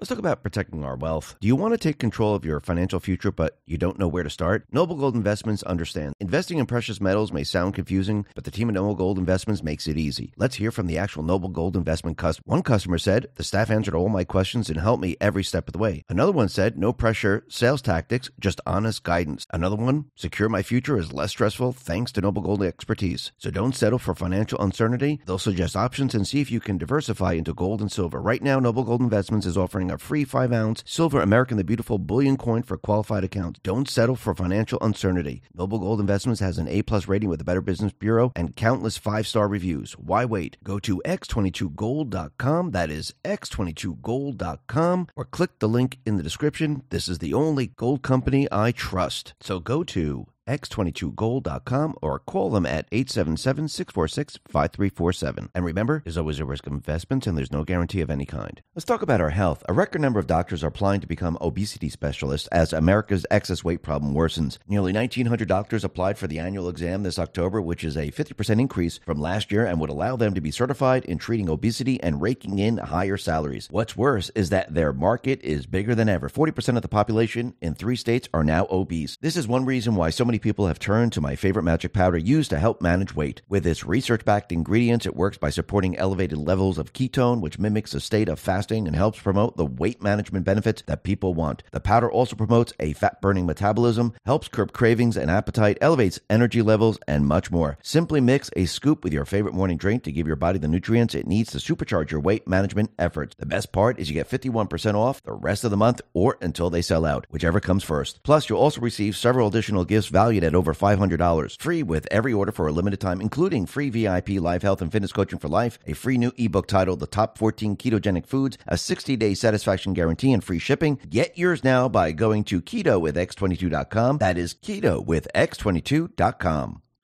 Let's talk about protecting our wealth. Do you want to take control of your financial future, but you don't know where to start? Noble Gold Investments understands. Investing in precious metals may sound confusing, but the team at Noble Gold Investments makes it easy. Let's hear from the actual Noble Gold Investment customer. One customer said, The staff answered all my questions and helped me every step of the way. Another one said, No pressure, sales tactics, just honest guidance. Another one, Secure my future is less stressful thanks to Noble Gold expertise. So don't settle for financial uncertainty. They'll suggest options and see if you can diversify into gold and silver. Right now, Noble Gold Investments is offering a free 5 ounce silver American the Beautiful bullion coin for qualified accounts. Don't settle for financial uncertainty. Noble Gold Investments has an A plus rating with the Better Business Bureau and countless five star reviews. Why wait? Go to x22gold.com. That is x22gold.com or click the link in the description. This is the only gold company I trust. So go to x22gold.com or call them at 877-646-5347. And remember, there's always a risk of investments and there's no guarantee of any kind. Let's talk about our health. A record number of doctors are applying to become obesity specialists as America's excess weight problem worsens. Nearly 1,900 doctors applied for the annual exam this October, which is a 50% increase from last year and would allow them to be certified in treating obesity and raking in higher salaries. What's worse is that their market is bigger than ever. 40% of the population in three states are now obese. This is one reason why so many people have turned to my favorite magic powder used to help manage weight. With its research backed ingredients, it works by supporting elevated levels of ketone, which mimics a state of fasting and helps promote the weight management benefits that people want. The powder also promotes a fat burning metabolism, helps curb cravings and appetite, elevates energy levels, and much more. Simply mix a scoop with your favorite morning drink to give your body the nutrients it needs to supercharge your weight management efforts. The best part is you get 51% off the rest of the month or until they sell out, whichever comes first. Plus, you'll also receive several additional gifts valued at over $500. Free with every order for a limited time, including free VIP live health and fitness coaching for life, a free new ebook titled The Top 14 Ketogenic Foods, a 60 day satisfaction guarantee, and free shipping. Get yours now by going to keto with x22.com. That is keto with x22.com.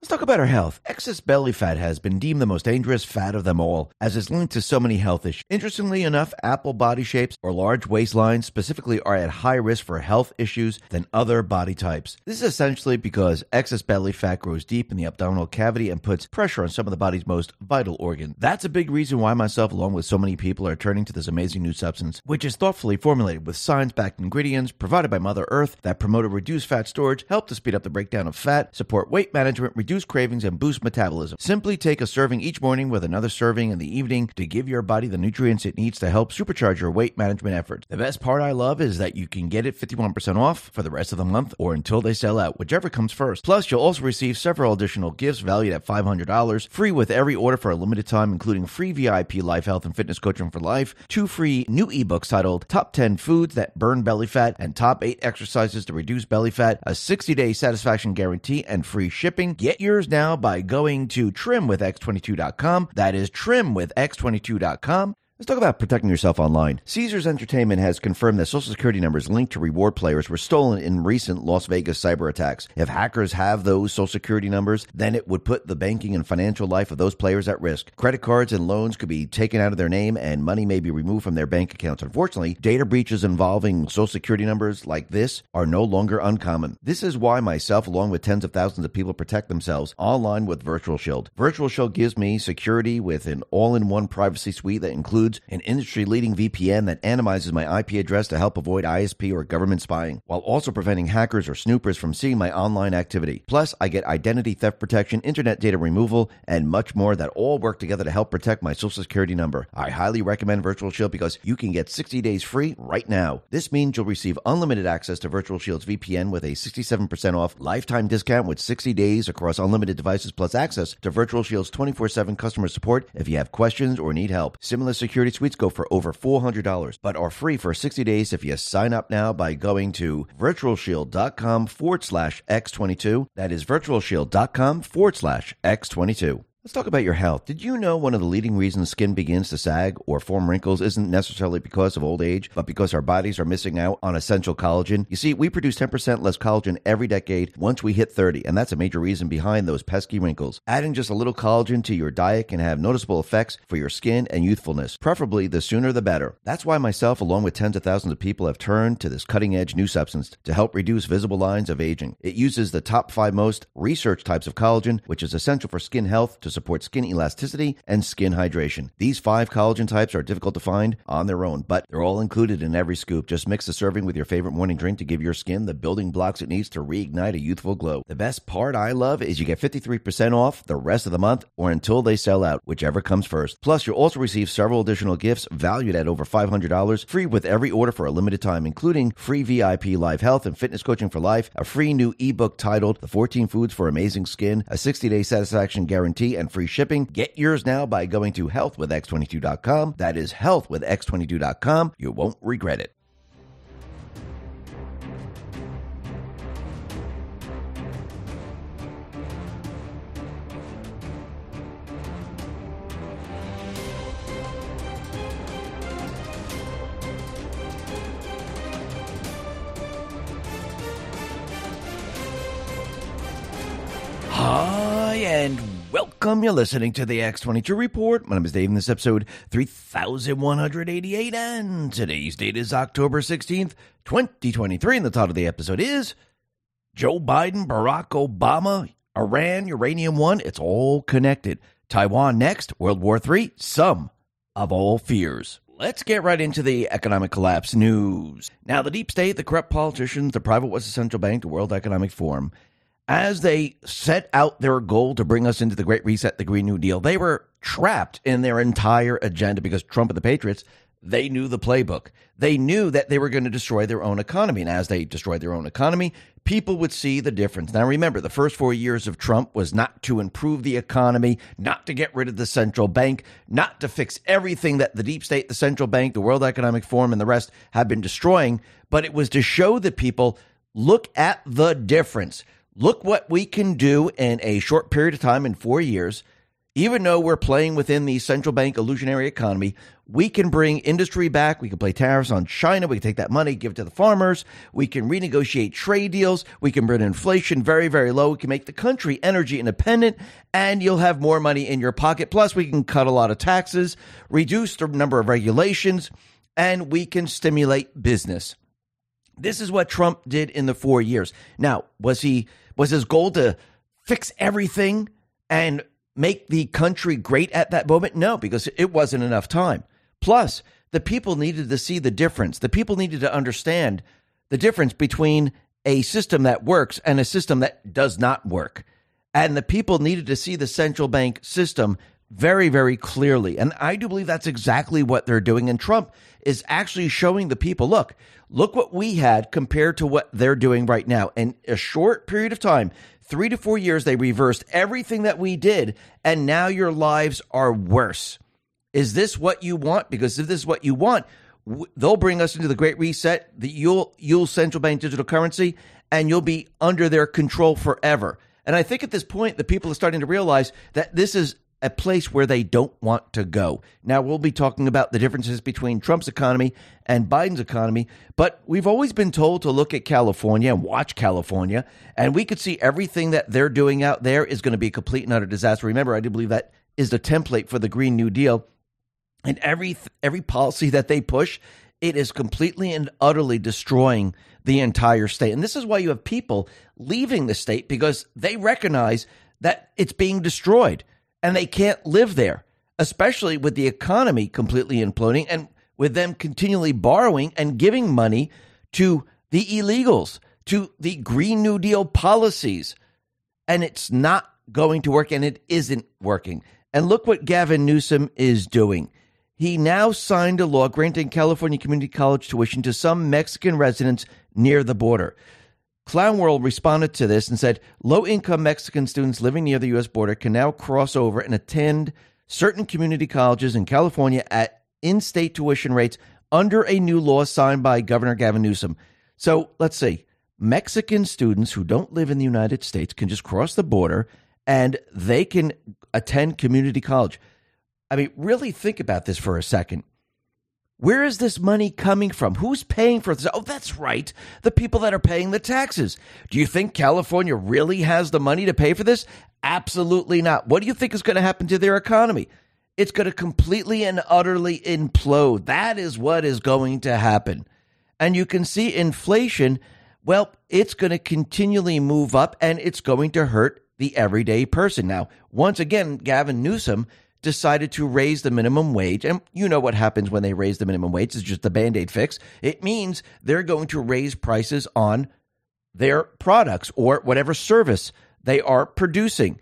Let's talk about our health. Excess belly fat has been deemed the most dangerous fat of them all, as it's linked to so many health issues. Interestingly enough, apple body shapes or large waistlines specifically are at high risk for health issues than other body types. This is essentially because excess belly fat grows deep in the abdominal cavity and puts pressure on some of the body's most vital organs. That's a big reason why myself, along with so many people, are turning to this amazing new substance, which is thoughtfully formulated with science backed ingredients provided by Mother Earth that promote a reduced fat storage, help to speed up the breakdown of fat, support weight management, reduce cravings, and boost metabolism. Simply take a serving each morning with another serving in the evening to give your body the nutrients it needs to help supercharge your weight management efforts. The best part I love is that you can get it 51% off for the rest of the month or until they sell out, whichever comes first. Plus, you'll also receive several additional gifts valued at $500, free with every order for a limited time, including free VIP life health and fitness coaching for life, two free new ebooks titled Top 10 Foods That Burn Belly Fat and Top 8 Exercises to Reduce Belly Fat, a 60 day satisfaction guarantee, and free shipping. Get yours now by going to trimwithx22.com. That is trimwithx22.com. Let's talk about protecting yourself online. Caesars Entertainment has confirmed that social security numbers linked to reward players were stolen in recent Las Vegas cyber attacks. If hackers have those social security numbers, then it would put the banking and financial life of those players at risk. Credit cards and loans could be taken out of their name and money may be removed from their bank accounts. Unfortunately, data breaches involving social security numbers like this are no longer uncommon. This is why myself, along with tens of thousands of people, protect themselves online with Virtual Shield. Virtual Shield gives me security with an all in one privacy suite that includes includes an industry leading VPN that anonymizes my IP address to help avoid ISP or government spying, while also preventing hackers or snoopers from seeing my online activity. Plus, I get identity theft protection, internet data removal, and much more that all work together to help protect my social security number. I highly recommend Virtual Shield because you can get 60 days free right now. This means you'll receive unlimited access to Virtual Shield's VPN with a 67% off lifetime discount with 60 days across unlimited devices plus access to Virtual Shield's 24 7 customer support if you have questions or need help. Similar security suites go for over $400, but are free for 60 days if you sign up now by going to virtualshield.com forward slash X22. That is virtualshield.com forward slash X22. Let's talk about your health. Did you know one of the leading reasons skin begins to sag or form wrinkles isn't necessarily because of old age, but because our bodies are missing out on essential collagen? You see, we produce 10% less collagen every decade once we hit 30, and that's a major reason behind those pesky wrinkles. Adding just a little collagen to your diet can have noticeable effects for your skin and youthfulness. Preferably, the sooner the better. That's why myself, along with tens of thousands of people, have turned to this cutting edge new substance to help reduce visible lines of aging. It uses the top five most researched types of collagen, which is essential for skin health to support skin elasticity and skin hydration. These five collagen types are difficult to find on their own, but they're all included in every scoop. Just mix the serving with your favorite morning drink to give your skin the building blocks it needs to reignite a youthful glow. The best part I love is you get 53% off the rest of the month or until they sell out, whichever comes first. Plus, you'll also receive several additional gifts valued at over $500 free with every order for a limited time, including free VIP live health and fitness coaching for life, a free new ebook titled The 14 Foods for Amazing Skin, a 60 day satisfaction guarantee, and free shipping. Get yours now by going to healthwithx22.com. That is healthwithx22.com. You won't regret it. And welcome. You're listening to the X22 Report. My name is Dave, and this episode 3188, and today's date is October 16th, 2023. And the title of the episode is Joe Biden, Barack Obama, Iran, Uranium One. It's all connected. Taiwan next, World War III, Sum of All Fears. Let's get right into the economic collapse news. Now, the deep state, the corrupt politicians, the private West Central Bank, the World Economic Forum, as they set out their goal to bring us into the Great Reset, the Green New Deal, they were trapped in their entire agenda because Trump and the Patriots, they knew the playbook. They knew that they were going to destroy their own economy. And as they destroyed their own economy, people would see the difference. Now, remember, the first four years of Trump was not to improve the economy, not to get rid of the central bank, not to fix everything that the deep state, the central bank, the World Economic Forum, and the rest have been destroying, but it was to show the people look at the difference look what we can do in a short period of time in four years. Even though we're playing within the central bank illusionary economy, we can bring industry back. We can play tariffs on China. We can take that money, give it to the farmers. We can renegotiate trade deals. We can bring inflation very, very low. We can make the country energy independent, and you'll have more money in your pocket. Plus, we can cut a lot of taxes, reduce the number of regulations, and we can stimulate business. This is what Trump did in the four years. Now, was he was his goal to fix everything and make the country great at that moment? No, because it wasn't enough time. Plus, the people needed to see the difference. The people needed to understand the difference between a system that works and a system that does not work. And the people needed to see the central bank system very, very clearly. And I do believe that's exactly what they're doing. And Trump is actually showing the people look, look what we had compared to what they're doing right now. In a short period of time, three to four years, they reversed everything that we did. And now your lives are worse. Is this what you want? Because if this is what you want, they'll bring us into the great reset, the you'll, you'll central bank digital currency, and you'll be under their control forever. And I think at this point, the people are starting to realize that this is a place where they don't want to go. Now, we'll be talking about the differences between Trump's economy and Biden's economy, but we've always been told to look at California and watch California, and we could see everything that they're doing out there is going to be a complete and utter disaster. Remember, I do believe that is the template for the Green New Deal. And every every policy that they push, it is completely and utterly destroying the entire state. And this is why you have people leaving the state because they recognize that it's being destroyed and they can't live there. especially with the economy completely imploding and with them continually borrowing and giving money to the illegals, to the Green New Deal policies. And it's not going to work, and it isn't working. And look what Gavin Newsom is doing. He now signed a law granting California community college tuition to some Mexican residents near the border. Clown World responded to this and said low income Mexican students living near the U.S. border can now cross over and attend certain community colleges in California at in state tuition rates under a new law signed by Governor Gavin Newsom. So let's see. Mexican students who don't live in the United States can just cross the border and they can attend community college. I mean, really think about this for a second. Where is this money coming from? Who's paying for this? Oh, that's right. The people that are paying the taxes. Do you think California really has the money to pay for this? Absolutely not. What do you think is going to happen to their economy? It's going to completely and utterly implode. That is what is going to happen. And you can see inflation, well, it's going to continually move up and it's going to hurt the everyday person. Now, once again, Gavin Newsom decided to raise the minimum wage. And you know what happens when they raise the minimum wage. It's just a band aid fix. It means they're going to raise prices on their products or whatever service they are producing.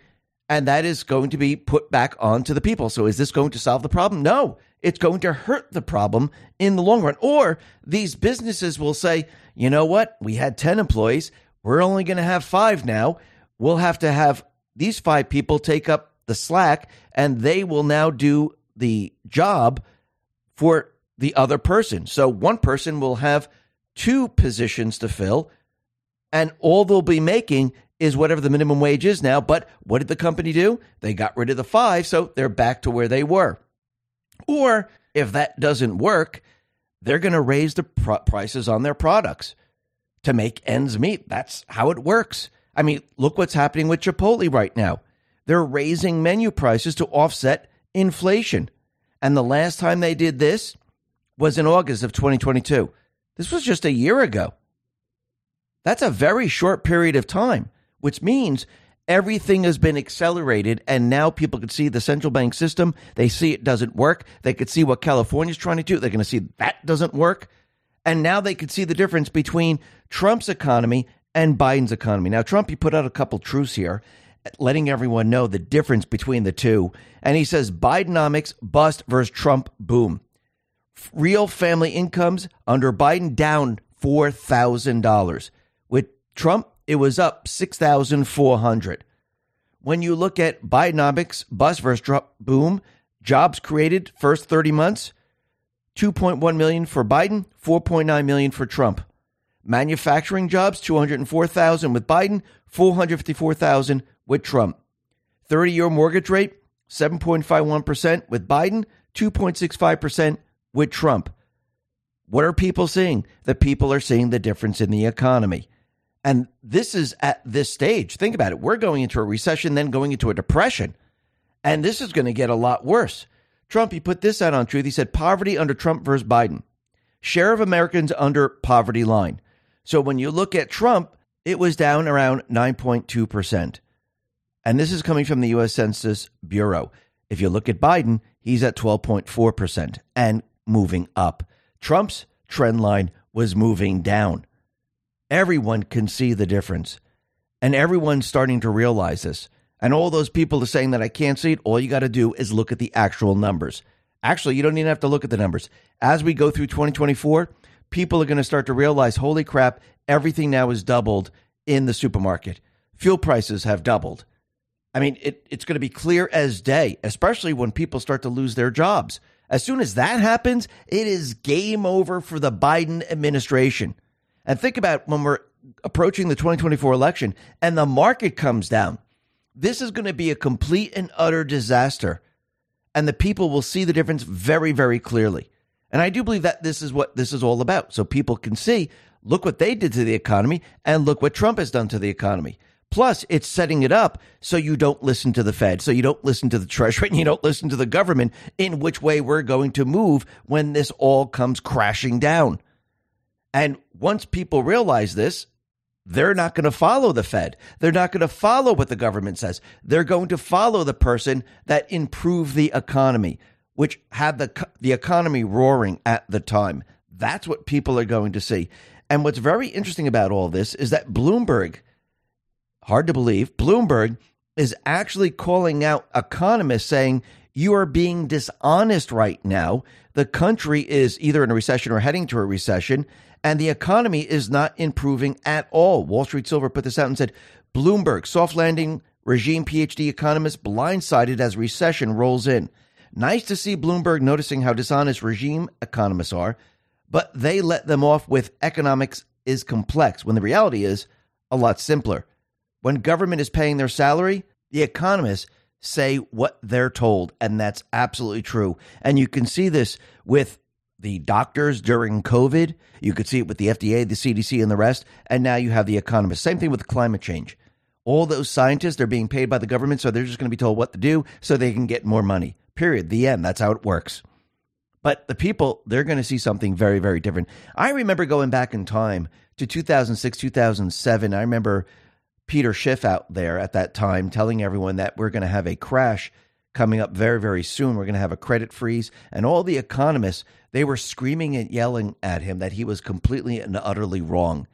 And that is going to be put back onto the people. So is this going to solve the problem? No, it's going to hurt the problem in the long run. Or these businesses will say, you know what? We had 10 employees. We're only going to have five now. We'll have to have these five people take up the slack and they will now do the job for the other person. So one person will have two positions to fill and all they'll be making is whatever the minimum wage is now. But what did the company do? They got rid of the five, so they're back to where they were. Or if that doesn't work, they're going to raise the pr- prices on their products to make ends meet. That's how it works. I mean, look what's happening with Chipotle right now. They're raising menu prices to offset inflation. And the last time they did this was in August of 2022. This was just a year ago. That's a very short period of time, which means everything has been accelerated and now people can see the central bank system. They see it doesn't work. They could see what California's trying to do. They're going to see that doesn't work. And now they could see the difference between Trump's economy and Biden's economy. Now, Trump, he put out a couple truths here letting everyone know the difference between the two. And he says Bidenomics bust versus Trump boom. Real family incomes under Biden down $4,000. With Trump, it was up 6,400. When you look at Bidenomics bust versus Trump boom, jobs created first 30 months, 2.1 million for Biden, 4.9 million for Trump. Manufacturing jobs 204,000 with Biden, 454,000 with Trump. 30 year mortgage rate, 7.51% with Biden, 2.65% with Trump. What are people seeing? The people are seeing the difference in the economy. And this is at this stage. Think about it. We're going into a recession, then going into a depression. And this is going to get a lot worse. Trump, he put this out on truth. He said poverty under Trump versus Biden. Share of Americans under poverty line. So when you look at Trump, it was down around 9.2%. And this is coming from the U.S. Census Bureau. If you look at Biden, he's at 12.4% and moving up. Trump's trend line was moving down. Everyone can see the difference. And everyone's starting to realize this. And all those people are saying that I can't see it, all you got to do is look at the actual numbers. Actually, you don't even have to look at the numbers. As we go through 2024, people are going to start to realize holy crap, everything now is doubled in the supermarket. Fuel prices have doubled. I mean, it, it's going to be clear as day, especially when people start to lose their jobs. As soon as that happens, it is game over for the Biden administration. And think about when we're approaching the 2024 election and the market comes down. This is going to be a complete and utter disaster. And the people will see the difference very, very clearly. And I do believe that this is what this is all about. So people can see look what they did to the economy and look what Trump has done to the economy. Plus, it's setting it up so you don't listen to the Fed, so you don't listen to the Treasury, and you don't listen to the government in which way we're going to move when this all comes crashing down. And once people realize this, they're not going to follow the Fed. They're not going to follow what the government says. They're going to follow the person that improved the economy, which had the the economy roaring at the time. That's what people are going to see. And what's very interesting about all this is that Bloomberg, hard to believe, Bloomberg is actually calling out economists saying you are being dishonest right now. The country is either in a recession or heading to a recession and the economy is not improving at all. Wall Street Silver put this out and said Bloomberg, soft landing regime PhD economist, blindsided as recession rolls in. Nice to see Bloomberg noticing how dishonest regime economists are, but they let them off with economics is complex when the reality is a lot simpler. When government is paying their salary, the economists say what they're told, and that's absolutely true. And you can see this with the doctors during COVID. You could see it with the FDA, the CDC, and the rest. And now you have the economists. Same thing with climate change. All those scientists, they're being paid by the government, so they're just going to be told what to do so they can get more money. Period. The end. That's how it works. But the people, they're going to see something very, very different. I remember going back in time to 2006, 2007. I remember Peter Schiff out there at that time telling everyone that we're going to have a crash coming up very, very soon. We're going to have a credit freeze. And all the economists, they were screaming and yelling at him that he was completely and utterly wrong.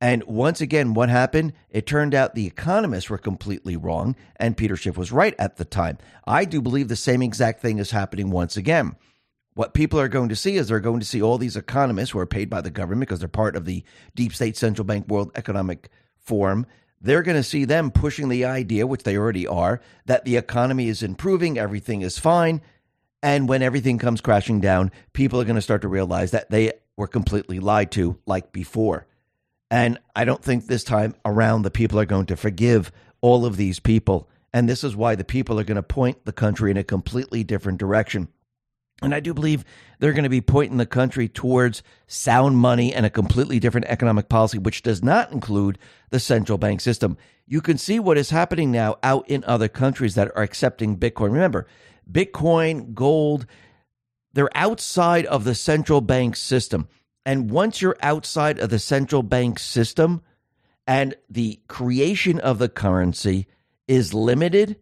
And once again, what happened? It turned out the economists were completely wrong, and Peter Schiff was right at the time. I do believe the same exact thing is happening once again. What people are going to see is they're going to see all these economists who are paid by the government because they're part of the deep state central bank World Economic Forum. They're going to see them pushing the idea, which they already are, that the economy is improving, everything is fine, and when everything comes crashing down, people are going to start to realize that they were completely lied to like before. And I don't think this time around the people are going to forgive all of these people. And this is why the people are going to point the country in a completely different direction. And I do believe they're going to be pointing the country towards sound money and a completely different economic policy, which does not include the central bank system. You can see what is happening now out in other countries that are accepting Bitcoin. Remember, Bitcoin, gold, they're outside of the central bank system. And once you're outside of the central bank system and the creation of the currency is limited,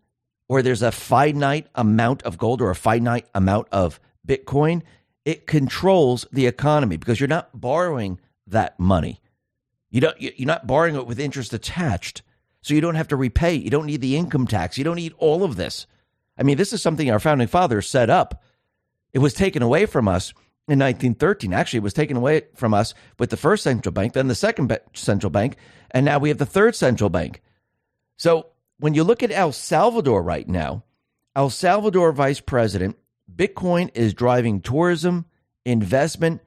or there's a finite amount of gold or a finite amount of Bitcoin, it controls the economy because you're not borrowing that money. You don't, you're not borrowing it with interest attached. So you don't have to repay. You don't need the income tax. You don't need all of this. I mean, this is something our founding fathers set up. It was taken away from us in 1913. Actually, it was taken away from us with the first central bank, then the second central bank, and now we have the third central bank. So when you look at El Salvador right now, El Salvador vice president, Bitcoin is driving tourism, investment,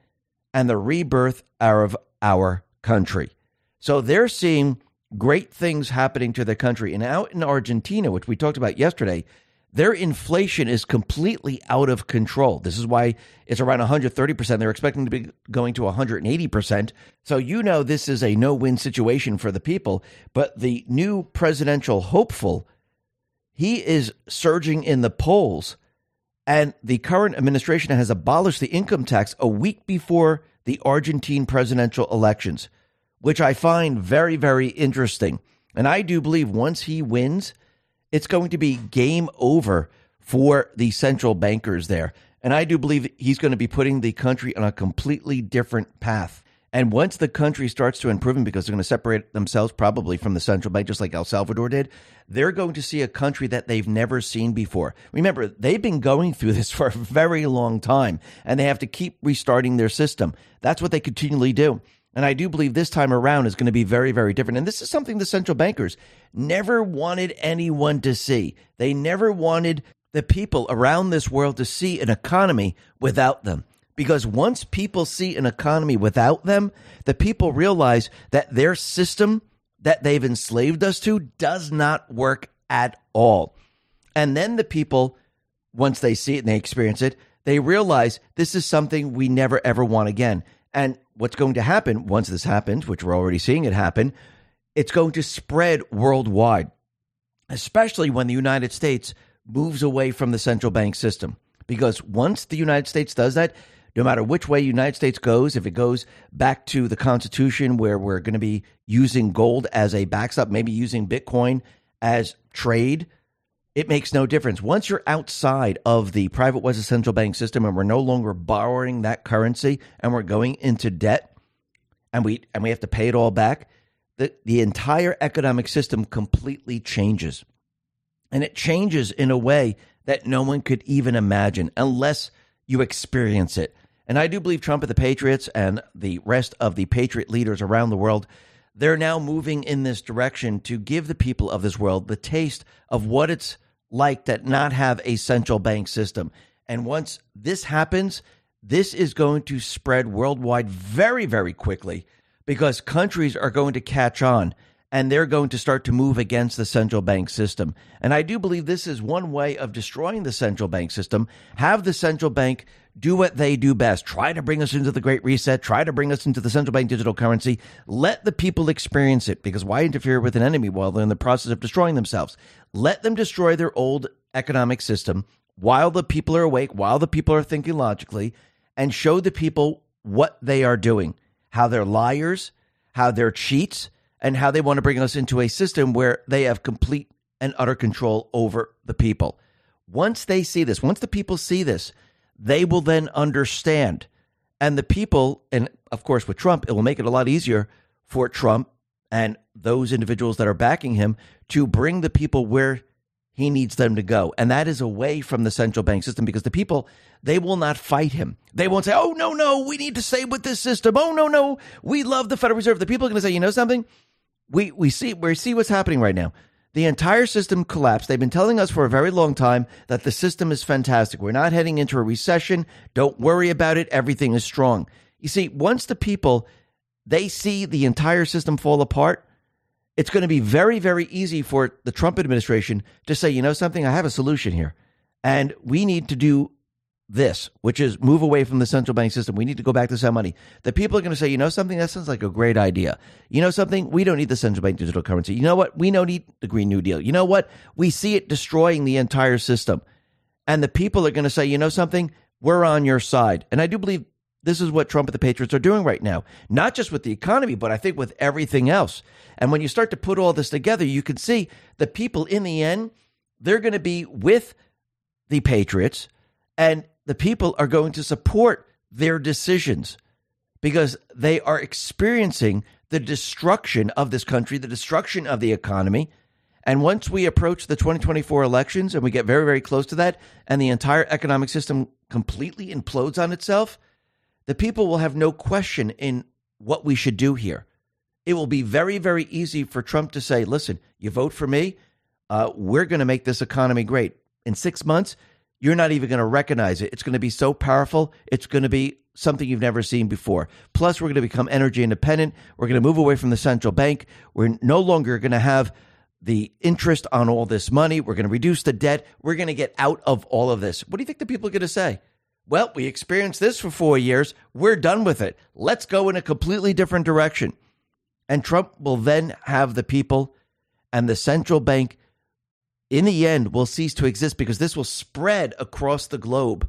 and the rebirth of our country. So they're seeing great things happening to the country. And out in Argentina, which we talked about yesterday, their inflation is completely out of control. This is why it's around 130%. They're expecting to be going to 180%. So you know this is a no-win situation for the people, but the new presidential hopeful, he is surging in the polls and the current administration has abolished the income tax a week before the Argentine presidential elections, which I find very very interesting. And I do believe once he wins, it's going to be game over for the central bankers there. And I do believe he's going to be putting the country on a completely different path. And once the country starts to improve, because they're going to separate themselves probably from the central bank, just like El Salvador did, they're going to see a country that they've never seen before. Remember, they've been going through this for a very long time, and they have to keep restarting their system. That's what they continually do. And I do believe this time around is going to be very, very different. And this is something the central bankers never wanted anyone to see. They never wanted the people around this world to see an economy without them. Because once people see an economy without them, the people realize that their system that they've enslaved us to does not work at all. And then the people, once they see it and they experience it, they realize this is something we never ever want again. And what's going to happen once this happens, which we're already seeing it happen, it's going to spread worldwide, especially when the United States moves away from the central bank system. Because once the United States does that, no matter which way United States goes, if it goes back to the Constitution where we're going to be using gold as a backstop, maybe using Bitcoin as trade, it makes no difference. Once you're outside of the private West central bank system and we're no longer borrowing that currency and we're going into debt and we and we have to pay it all back, the, the entire economic system completely changes. And it changes in a way that no one could even imagine unless you experience it. And I do believe Trump and the Patriots and the rest of the Patriot leaders around the world, they're now moving in this direction to give the people of this world the taste of what it's like to not have a central bank system. And once this happens, this is going to spread worldwide very, very quickly because countries are going to catch on and they're going to start to move against the central bank system. And I do believe this is one way of destroying the central bank system. Have the central bank do what they do best. Try to bring us into the Great Reset. Try to bring us into the central bank digital currency. Let the people experience it because why interfere with an enemy while they're in the process of destroying themselves? Let them destroy their old economic system while the people are awake, while the people are thinking logically, and show the people what they are doing, how they're liars, how they're cheats, and how they want to bring us into a system where they have complete and utter control over the people. Once they see this, once the people see this, they will then understand. And the people, and of course with Trump, it will make it a lot easier for Trump and those individuals that are backing him to bring the people where he needs them to go. And that is away from the central bank system because the people, they will not fight him. They won't say, oh, no, no, we need to stay with this system. Oh, no, no, we love the Federal Reserve. The people are going to say, you know something? We we see we see what's happening right now. The entire system collapsed. They've been telling us for a very long time that the system is fantastic. We're not heading into a recession. Don't worry about it. Everything is strong. You see, once the people they see the entire system fall apart, it's going to be very very easy for the Trump administration to say, "You know something? I have a solution here." And we need to do this, which is move away from the central bank system. We need to go back to some money. The people are going to say, you know something, that sounds like a great idea. You know something, we don't need the central bank digital currency. You know what? We don't need the Green New Deal. You know what? We see it destroying the entire system. And the people are going to say, you know something, we're on your side. And I do believe this is what Trump and the Patriots are doing right now, not just with the economy, but I think with everything else. And when you start to put all this together, you can see the people in the end, they're going to be with the Patriots. And the people are going to support their decisions because they are experiencing the destruction of this country, the destruction of the economy. And once we approach the 2024 elections and we get very, very close to that, and the entire economic system completely implodes on itself, the people will have no question in what we should do here. It will be very, very easy for Trump to say, listen, you vote for me, uh, we're going to make this economy great. In six months, you're not even going to recognize it. It's going to be so powerful. It's going to be something you've never seen before. Plus, we're going to become energy independent. We're going to move away from the central bank. We're no longer going to have the interest on all this money. We're going to reduce the debt. We're going to get out of all of this. What do you think the people are going to say? Well, we experienced this for four years. We're done with it. Let's go in a completely different direction. And Trump will then have the people and the central bank in the end will cease to exist because this will spread across the globe.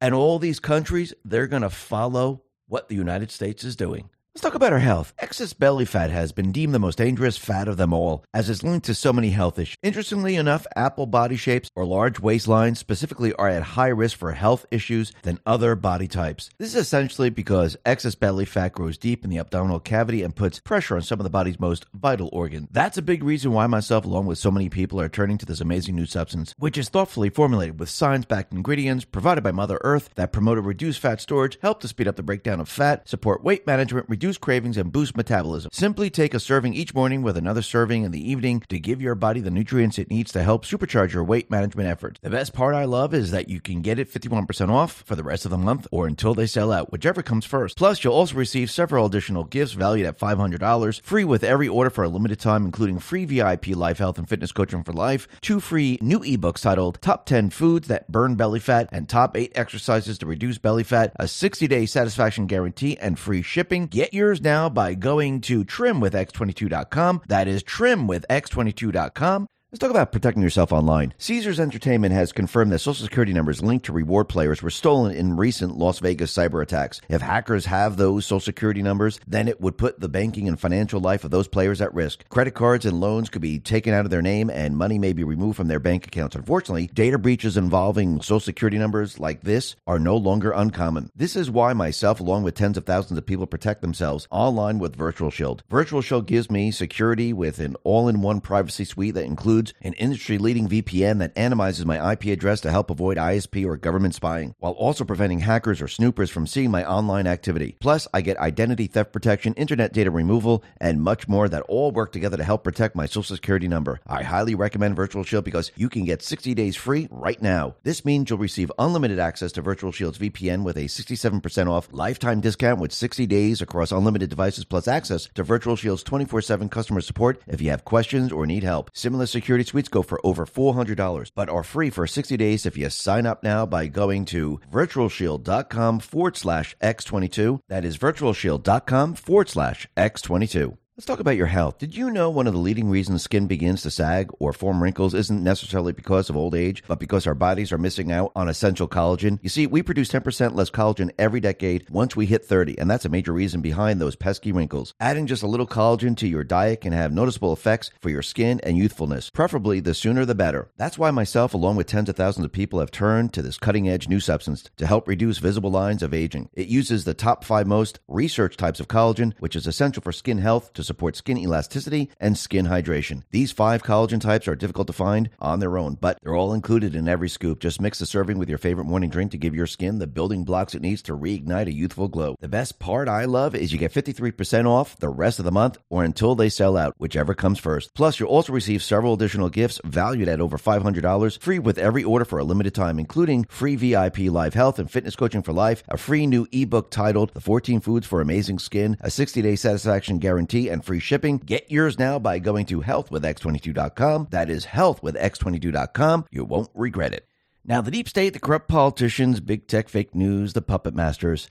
And all these countries, they're going to follow what the United States is doing. Let's talk about our health. Excess belly fat has been deemed the most dangerous fat of them all, as it's linked to so many health issues. Interestingly enough, apple body shapes or large waistlines specifically are at high risk for health issues than other body types. This is essentially because excess belly fat grows deep in the abdominal cavity and puts pressure on some of the body's most vital organs. That's a big reason why myself, along with so many people, are turning to this amazing new substance, which is thoughtfully formulated with science backed ingredients provided by Mother Earth that promote a reduced fat storage, help to speed up the breakdown of fat, support weight management, reduce cravings, and boost metabolism. Simply take a serving each morning with another serving in the evening to give your body the nutrients it needs to help supercharge your weight management efforts. The best part I love is that you can get it 51% off for the rest of the month or until they sell out, whichever comes first. Plus, you'll also receive several additional gifts valued at $500, free with every order for a limited time, including free VIP life health and fitness coaching for life, two free new ebooks titled Top 10 Foods That Burn Belly Fat and Top 8 Exercises to Reduce Belly Fat, a 60 day satisfaction guarantee, and free shipping. Get yours now by going to trimwithx22.com. That is trimwithx22.com. Let's talk about protecting yourself online. Caesars Entertainment has confirmed that social security numbers linked to reward players were stolen in recent Las Vegas cyber attacks. If hackers have those social security numbers, then it would put the banking and financial life of those players at risk. Credit cards and loans could be taken out of their name and money may be removed from their bank accounts. Unfortunately, data breaches involving social security numbers like this are no longer uncommon. This is why myself, along with tens of thousands of people, protect themselves online with Virtual Shield. Virtual Shield gives me security with an all in one privacy suite that includes includes an industry leading VPN that anonymizes my IP address to help avoid ISP or government spying, while also preventing hackers or snoopers from seeing my online activity. Plus, I get identity theft protection, internet data removal, and much more that all work together to help protect my social security number. I highly recommend Virtual Shield because you can get 60 days free right now. This means you'll receive unlimited access to Virtual Shield's VPN with a 67% off lifetime discount with 60 days across unlimited devices plus access to Virtual Shield's 24 7 customer support if you have questions or need help. Similar security security suites go for over $400, but are free for 60 days if you sign up now by going to virtualshield.com forward slash X22. That is virtualshield.com forward slash X22. Let's talk about your health. Did you know one of the leading reasons skin begins to sag or form wrinkles isn't necessarily because of old age, but because our bodies are missing out on essential collagen? You see, we produce 10% less collagen every decade once we hit 30, and that's a major reason behind those pesky wrinkles. Adding just a little collagen to your diet can have noticeable effects for your skin and youthfulness. Preferably, the sooner the better. That's why myself, along with tens of thousands of people, have turned to this cutting edge new substance to help reduce visible lines of aging. It uses the top five most research types of collagen, which is essential for skin health to support skin elasticity and skin hydration. These five collagen types are difficult to find on their own, but they're all included in every scoop. Just mix the serving with your favorite morning drink to give your skin the building blocks it needs to reignite a youthful glow. The best part I love is you get 53% off the rest of the month or until they sell out, whichever comes first. Plus, you'll also receive several additional gifts valued at over $500 free with every order for a limited time, including free VIP live health and fitness coaching for life, a free new ebook titled The 14 Foods for Amazing Skin, a 60 day satisfaction guarantee, and free shipping. Get yours now by going to healthwithx22.com. That is healthwithx22.com. You won't regret it. Now, the deep state, the corrupt politicians, big tech fake news, the puppet masters,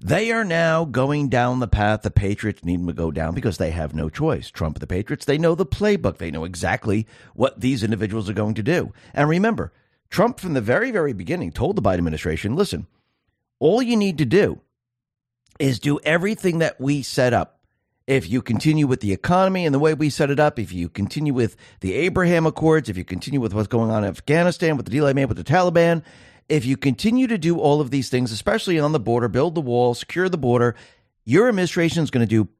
they are now going down the path the Patriots need them to go down because they have no choice. Trump the Patriots, they know the playbook. They know exactly what these individuals are going to do. And remember, Trump from the very, very beginning told the Biden administration listen, all you need to do is do everything that we set up if you continue with the economy and the way we set it up, if you continue with the Abraham Accords, if you continue with what's going on in Afghanistan, with the I made with the Taliban, if you continue to do all of these things, especially on the border, build the wall, secure the border, your administration is going to do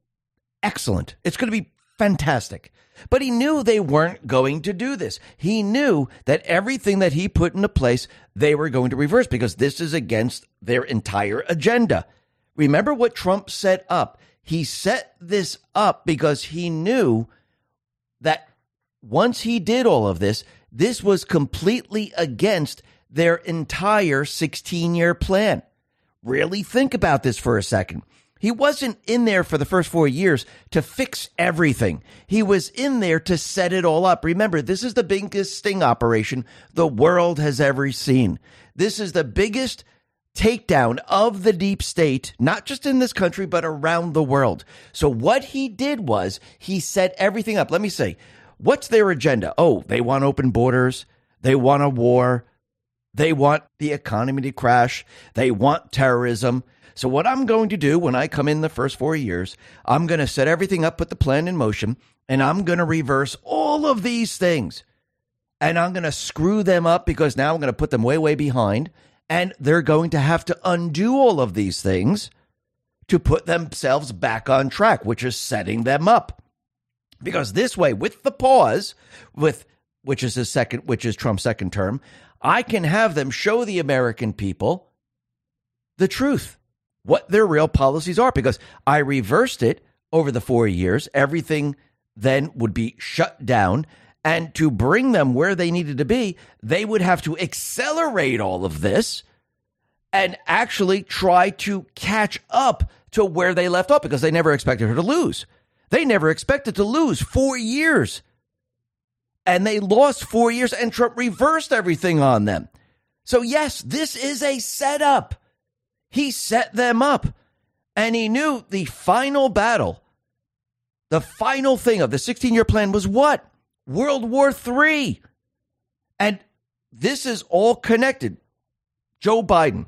excellent. It's going to be fantastic. But he knew they weren't going to do this. He knew that everything that he put into place, they were going to reverse because this is against their entire agenda. Remember what Trump set up he set this up because he knew that once he did all of this, this was completely against their entire 16 year plan. Really think about this for a second. He wasn't in there for the first four years to fix everything. He was in there to set it all up. Remember, this is the biggest sting operation the world has ever seen. This is the biggest takedown of the deep state, not just in this country, but around the world. So what he did was he set everything up. Let me say, what's their agenda? Oh, they want open borders. They want a war. They want the economy to crash. They want terrorism. So what I'm going to do when I come in the first four years, I'm going to set everything up, put the plan in motion, and I'm going to reverse all of these things. And I'm going to screw them up because now I'm going to put them way, way behind and they're going to have to undo all of these things to put themselves back on track, which is setting them up. Because this way, with the pause, with which is his second, which is Trump's second term, I can have them show the American people the truth, what their real policies are. Because I reversed it over the four years. Everything then would be shut down and to bring them where they needed to be, they would have to accelerate all of this and actually try to catch up to where they left off because they never expected her to lose. They never expected to lose four years. And they lost four years, and Trump reversed everything on them. So, yes, this is a setup. He set them up, and he knew the final battle, the final thing of the 16 year plan was what? World War III. And this is all connected. Joe Biden,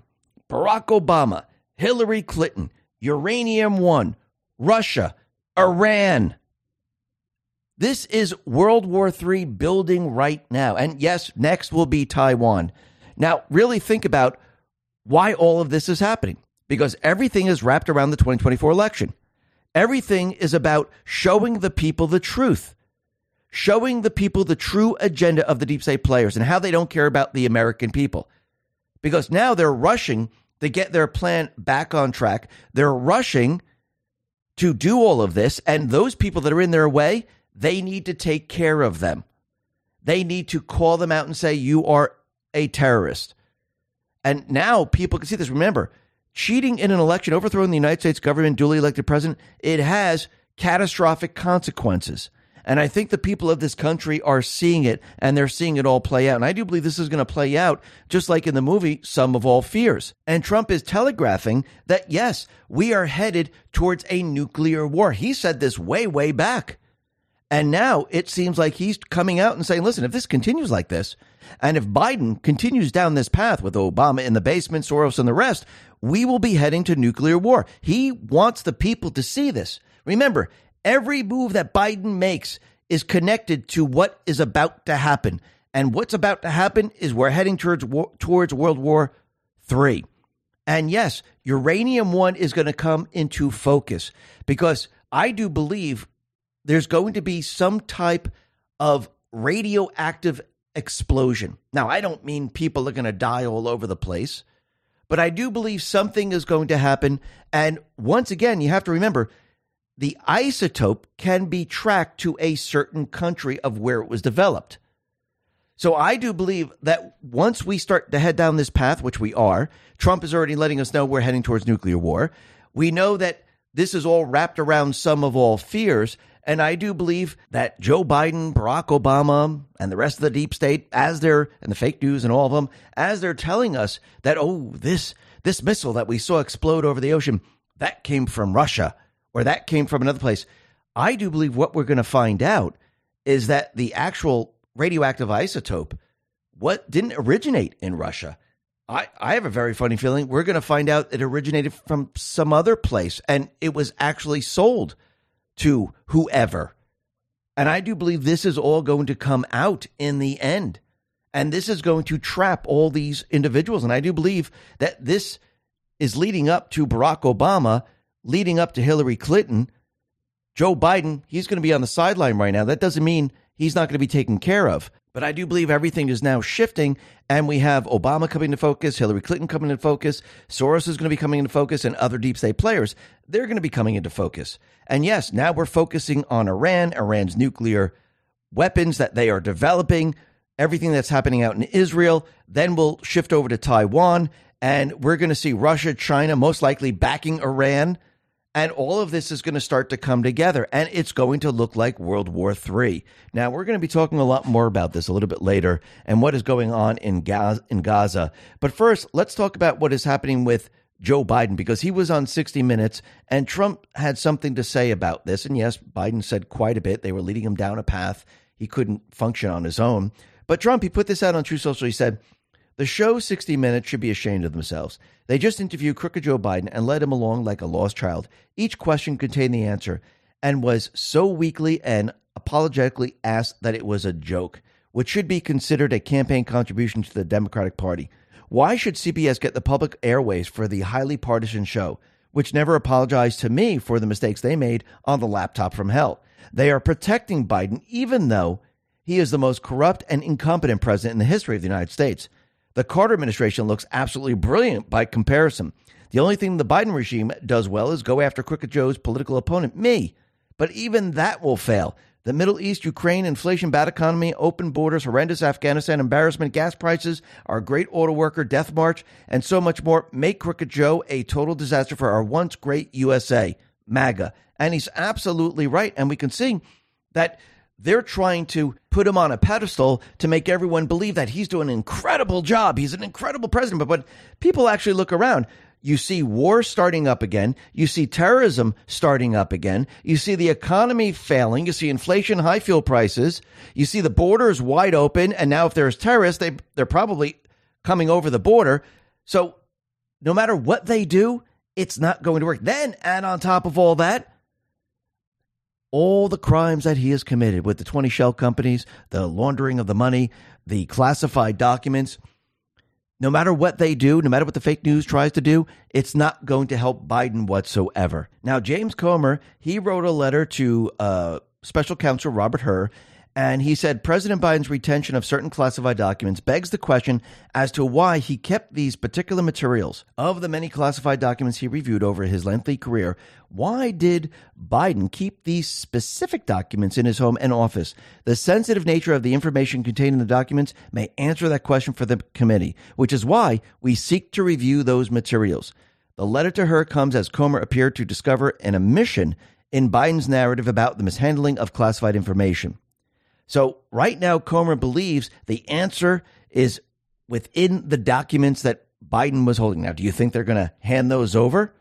Barack Obama, Hillary Clinton, Uranium One, Russia, Iran. This is World War III building right now. And yes, next will be Taiwan. Now, really think about why all of this is happening because everything is wrapped around the 2024 election. Everything is about showing the people the truth, showing the people the true agenda of the deep state players and how they don't care about the American people. Because now they're rushing to get their plan back on track. They're rushing to do all of this. And those people that are in their way, they need to take care of them. They need to call them out and say, You are a terrorist. And now people can see this. Remember, cheating in an election, overthrowing the United States government, duly elected president, it has catastrophic consequences. And I think the people of this country are seeing it and they're seeing it all play out. And I do believe this is going to play out just like in the movie Sum of All Fears. And Trump is telegraphing that, yes, we are headed towards a nuclear war. He said this way, way back. And now it seems like he's coming out and saying, listen, if this continues like this, and if Biden continues down this path with Obama in the basement, Soros and the rest, we will be heading to nuclear war. He wants the people to see this. Remember, Every move that Biden makes is connected to what is about to happen. And what's about to happen is we're heading towards, towards World War III. And yes, Uranium One is going to come into focus because I do believe there's going to be some type of radioactive explosion. Now, I don't mean people are going to die all over the place, but I do believe something is going to happen. And once again, you have to remember the isotope can be tracked to a certain country of where it was developed. So I do believe that once we start to head down this path, which we are, Trump is already letting us know we're heading towards nuclear war. We know that this is all wrapped around Sum of All Fears. And I do believe that Joe Biden, Barack Obama, and the rest of the deep state, as they're, and the fake news and all of them, as they're telling us that, oh, this, this missile that we saw explode over the ocean, that came from Russia or that came from another place. I do believe what we're going to find out is that the actual radioactive isotope what didn't originate in Russia. I, I have a very funny feeling we're going to find out it originated from some other place and it was actually sold to whoever. And I do believe this is all going to come out in the end. And this is going to trap all these individuals. And I do believe that this is leading up to Barack Obama leading up to Hillary Clinton. Joe Biden, he's going to be on the sideline right now. That doesn't mean he's not going to be taken care of. But I do believe everything is now shifting, and we have Obama coming into focus, Hillary Clinton coming into focus, Soros is going to be coming into focus, and other deep state players. They're going to be coming into focus. And yes, now we're focusing on Iran, Iran's nuclear weapons that they are developing, everything that's happening out in Israel. Then we'll shift over to Taiwan, and we're going to see Russia, China most likely backing Iran and all of this is going to start to come together, and it's going to look like World War III. Now, we're going to be talking a lot more about this a little bit later and what is going on in Gaza. In Gaza. But first, let's talk about what is happening with Joe Biden because he was on 60 Minutes and Trump had something to say about this. And yes, Biden said quite a bit. They were leading him down a path he couldn't function on his own. But Trump, he put this out on Truth Social. He said, the show 60 Minutes should be ashamed of themselves. They just interviewed Crooked Joe Biden and led him along like a lost child. Each question contained the answer and was so weakly and apologetically asked that it was a joke, which should be considered a campaign contribution to the Democratic Party. Why should CBS get the public airways for the highly partisan show, which never apologized to me for the mistakes they made on the laptop from hell? They are protecting Biden, even though he is the most corrupt and incompetent president in the history of the United States. The Carter administration looks absolutely brilliant by comparison. The only thing the Biden regime does well is go after Crooked Joe's political opponent, me. But even that will fail. The Middle East, Ukraine, inflation, bad economy, open borders, horrendous Afghanistan embarrassment, gas prices, our great auto worker death march, and so much more make Crooked Joe a total disaster for our once great USA, MAGA. And he's absolutely right. And we can see that they're trying to put him on a pedestal to make everyone believe that he's doing an incredible job. He's an incredible president. But when people actually look around, You see war starting up again. You see terrorism starting up again. You see the economy failing. You see inflation, high fuel prices. You see the borders wide open. And now if there's terrorists, they, they're probably coming over the border. So no matter what they do, it's not going to work. Then add on top of all that, all the crimes that he has committed with the 20 shell companies, the laundering of the money, the classified documents. No matter what they do, no matter what the fake news tries to do, it's not going to help Biden whatsoever. Now, James Comer, he wrote a letter to uh, special counsel Robert Hur, and he said President Biden's retention of certain classified documents begs the question as to why he kept these particular materials. Of the many classified documents he reviewed over his lengthy career, why did Biden keep these specific documents in his home and office? The sensitive nature of the information contained in the documents may answer that question for the committee, which is why we seek to review those materials. The letter to Hur comes as Comer appeared to discover an omission in Biden's narrative about the mishandling of classified information. So right now, Comer believes the answer is within the documents that Biden was holding. Now, do you think they're going to hand those over?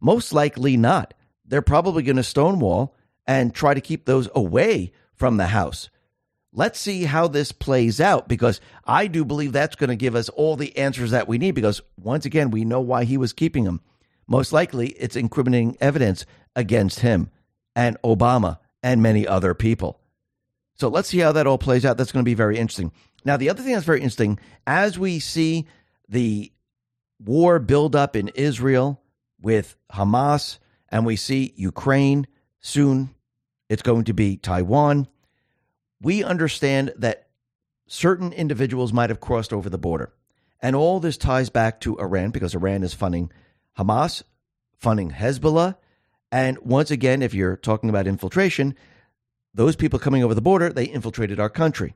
Most likely not. They're probably going to stonewall and try to keep those away from the House. Let's see how this plays out because I do believe that's going to give us all the answers that we need because once again, we know why he was keeping them. Most likely, it's incriminating evidence against him and Obama and many other people. So let's see how that all plays out. That's going to be very interesting. Now, the other thing that's very interesting, as we see the war build up in Israel with Hamas, and we see Ukraine soon, it's going to be Taiwan. We understand that certain individuals might have crossed over the border. And all this ties back to Iran because Iran is funding Hamas, funding Hezbollah. And once again, if you're talking about infiltration, those people coming over the border, they infiltrated our country.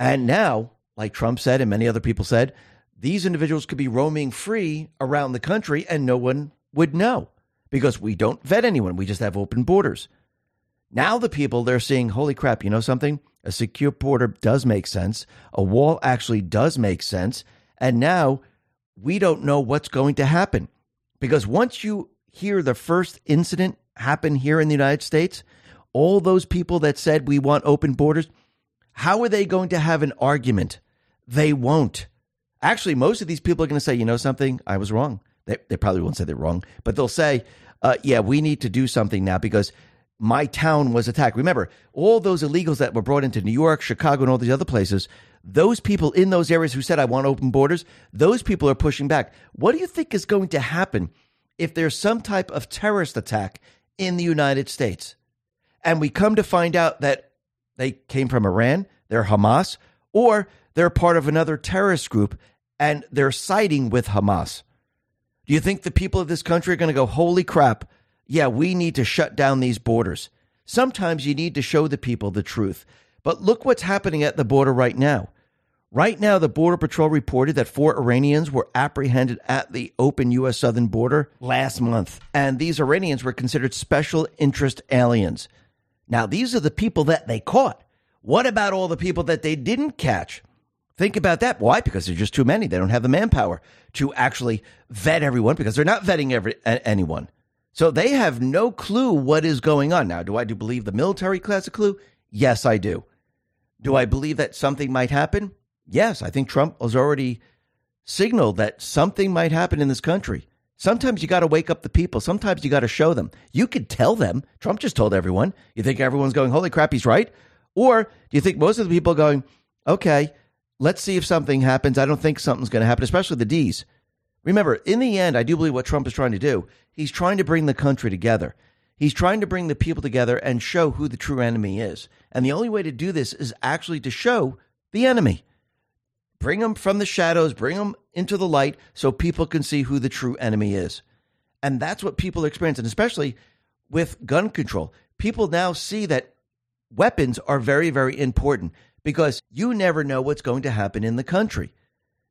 And now, like Trump said and many other people said, these individuals could be roaming free around the country and no one would know because we don't vet anyone. We just have open borders. Now, the people they're seeing, holy crap, you know something? A secure border does make sense. A wall actually does make sense. And now we don't know what's going to happen because once you hear the first incident happen here in the United States, all those people that said we want open borders, how are they going to have an argument? They won't. Actually, most of these people are going to say, you know something? I was wrong. They, they probably won't say they're wrong, but they'll say, uh, yeah, we need to do something now because my town was attacked. Remember, all those illegals that were brought into New York, Chicago, and all these other places, those people in those areas who said, I want open borders, those people are pushing back. What do you think is going to happen if there's some type of terrorist attack in the United States? And we come to find out that they came from Iran, they're Hamas, or they're part of another terrorist group and they're siding with Hamas. Do you think the people of this country are going to go, holy crap, yeah, we need to shut down these borders? Sometimes you need to show the people the truth. But look what's happening at the border right now. Right now, the Border Patrol reported that four Iranians were apprehended at the open U.S. southern border last month. And these Iranians were considered special interest aliens. Now, these are the people that they caught. What about all the people that they didn't catch? Think about that. Why? Because there's just too many. They don't have the manpower to actually vet everyone because they're not vetting every, anyone. So they have no clue what is going on. Now, do I do believe the military class a clue? Yes, I do. Do I believe that something might happen? Yes, I think Trump has already signaled that something might happen in this country. Sometimes you got to wake up the people. Sometimes you got to show them. You could tell them. Trump just told everyone. You think everyone's going, holy crap, he's right? Or do you think most of the people are going, okay, let's see if something happens. I don't think something's going to happen, especially the D's. Remember, in the end, I do believe what Trump is trying to do. He's trying to bring the country together. He's trying to bring the people together and show who the true enemy is. And the only way to do this is actually to show the enemy. Bring them from the shadows, bring them into the light so people can see who the true enemy is. And that's what people experience, and especially with gun control. People now see that weapons are very, very important because you never know what's going to happen in the country.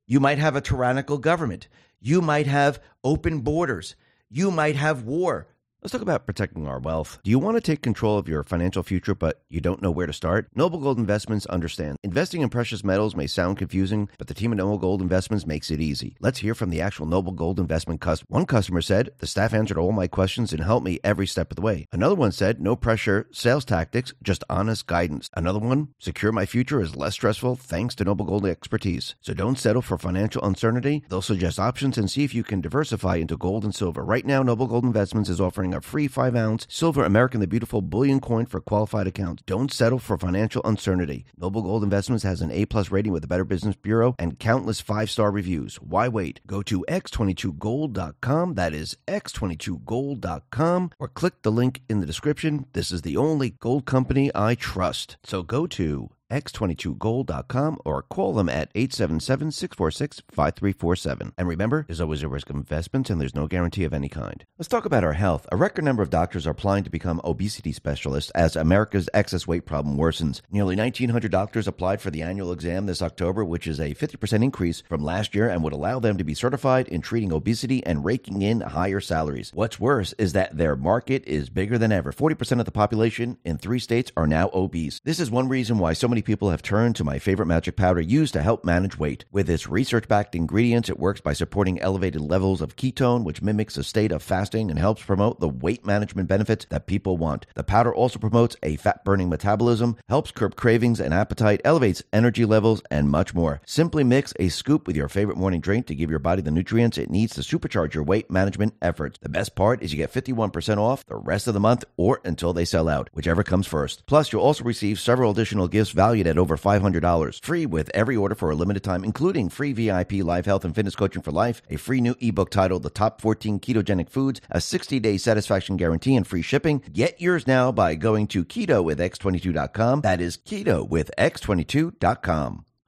You might have a tyrannical government. You might have open borders. You might have war. Let's talk about protecting our wealth. Do you want to take control of your financial future, but you don't know where to start? Noble Gold Investments understands. Investing in precious metals may sound confusing, but the team at Noble Gold Investments makes it easy. Let's hear from the actual Noble Gold Investment customer. One customer said, The staff answered all my questions and helped me every step of the way. Another one said, No pressure, sales tactics, just honest guidance. Another one, Secure my future is less stressful thanks to Noble Gold expertise. So don't settle for financial uncertainty. They'll suggest options and see if you can diversify into gold and silver. Right now, Noble Gold Investments is offering a free 5 ounce silver American the Beautiful bullion coin for qualified accounts. Don't settle for financial uncertainty. Noble Gold Investments has an A plus rating with the Better Business Bureau and countless five star reviews. Why wait? Go to x22gold.com. That is x22gold.com or click the link in the description. This is the only gold company I trust. So go to x22gold.com or call them at 877-646-5347. And remember, there's always a risk of investments and there's no guarantee of any kind. Let's talk about our health. A record number of doctors are applying to become obesity specialists as America's excess weight problem worsens. Nearly 1,900 doctors applied for the annual exam this October, which is a 50% increase from last year and would allow them to be certified in treating obesity and raking in higher salaries. What's worse is that their market is bigger than ever. 40% of the population in three states are now obese. This is one reason why so many people have turned to my favorite magic powder used to help manage weight. With its research backed ingredients, it works by supporting elevated levels of ketone, which mimics a state of fasting and helps promote the weight management benefits that people want. The powder also promotes a fat burning metabolism, helps curb cravings and appetite, elevates energy levels, and much more. Simply mix a scoop with your favorite morning drink to give your body the nutrients it needs to supercharge your weight management efforts. The best part is you get 51% off the rest of the month or until they sell out, whichever comes first. Plus, you'll also receive several additional gifts valued at over $500. Free with every order for a limited time, including free VIP live health and fitness coaching for life, a free new ebook titled The Top 14 Ketogenic Foods, a 60 day satisfaction guarantee, and free shipping. Get yours now by going to keto with x22.com. That is keto with x22.com.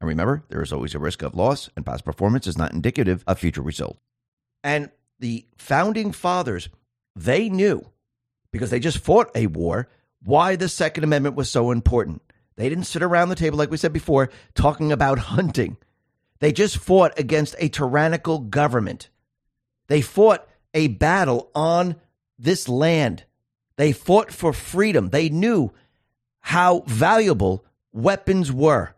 And remember, there is always a risk of loss, and past performance is not indicative of future results. And the founding fathers, they knew, because they just fought a war, why the Second Amendment was so important. They didn't sit around the table, like we said before, talking about hunting. They just fought against a tyrannical government. They fought a battle on this land. They fought for freedom. They knew how valuable weapons were.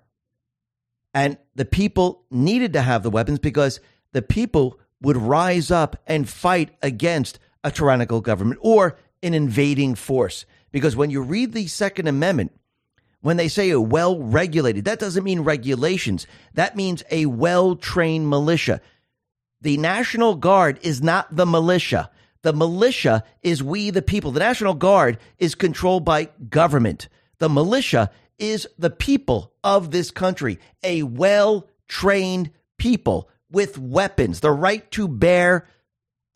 And the people needed to have the weapons because the people would rise up and fight against a tyrannical government or an invading force. Because when you read the Second Amendment, when they say a well regulated, that doesn't mean regulations. That means a well trained militia. The National Guard is not the militia. The militia is we, the people. The National Guard is controlled by government. The militia is the people of this country, a well trained people with weapons, the right to bear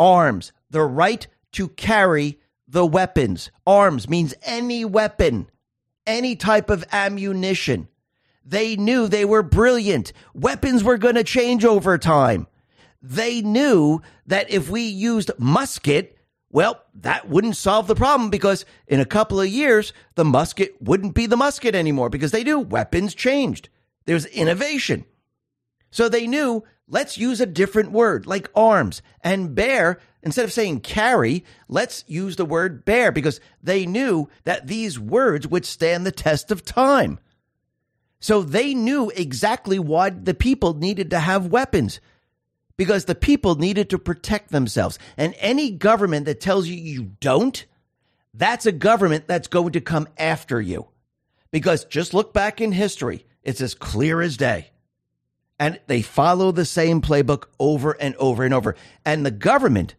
arms, the right to carry the weapons. Arms means any weapon, any type of ammunition. They knew they were brilliant. Weapons were going to change over time. They knew that if we used musket, well, that wouldn't solve the problem because in a couple of years, the musket wouldn't be the musket anymore because they knew weapons changed. There's innovation. So they knew, let's use a different word like arms and bear. Instead of saying carry, let's use the word bear because they knew that these words would stand the test of time. So they knew exactly why the people needed to have weapons because the people needed to protect themselves. And any government that tells you you don't, that's a government that's going to come after you. Because just look back in history, it's as clear as day. And they follow the same playbook over and over and over. And the government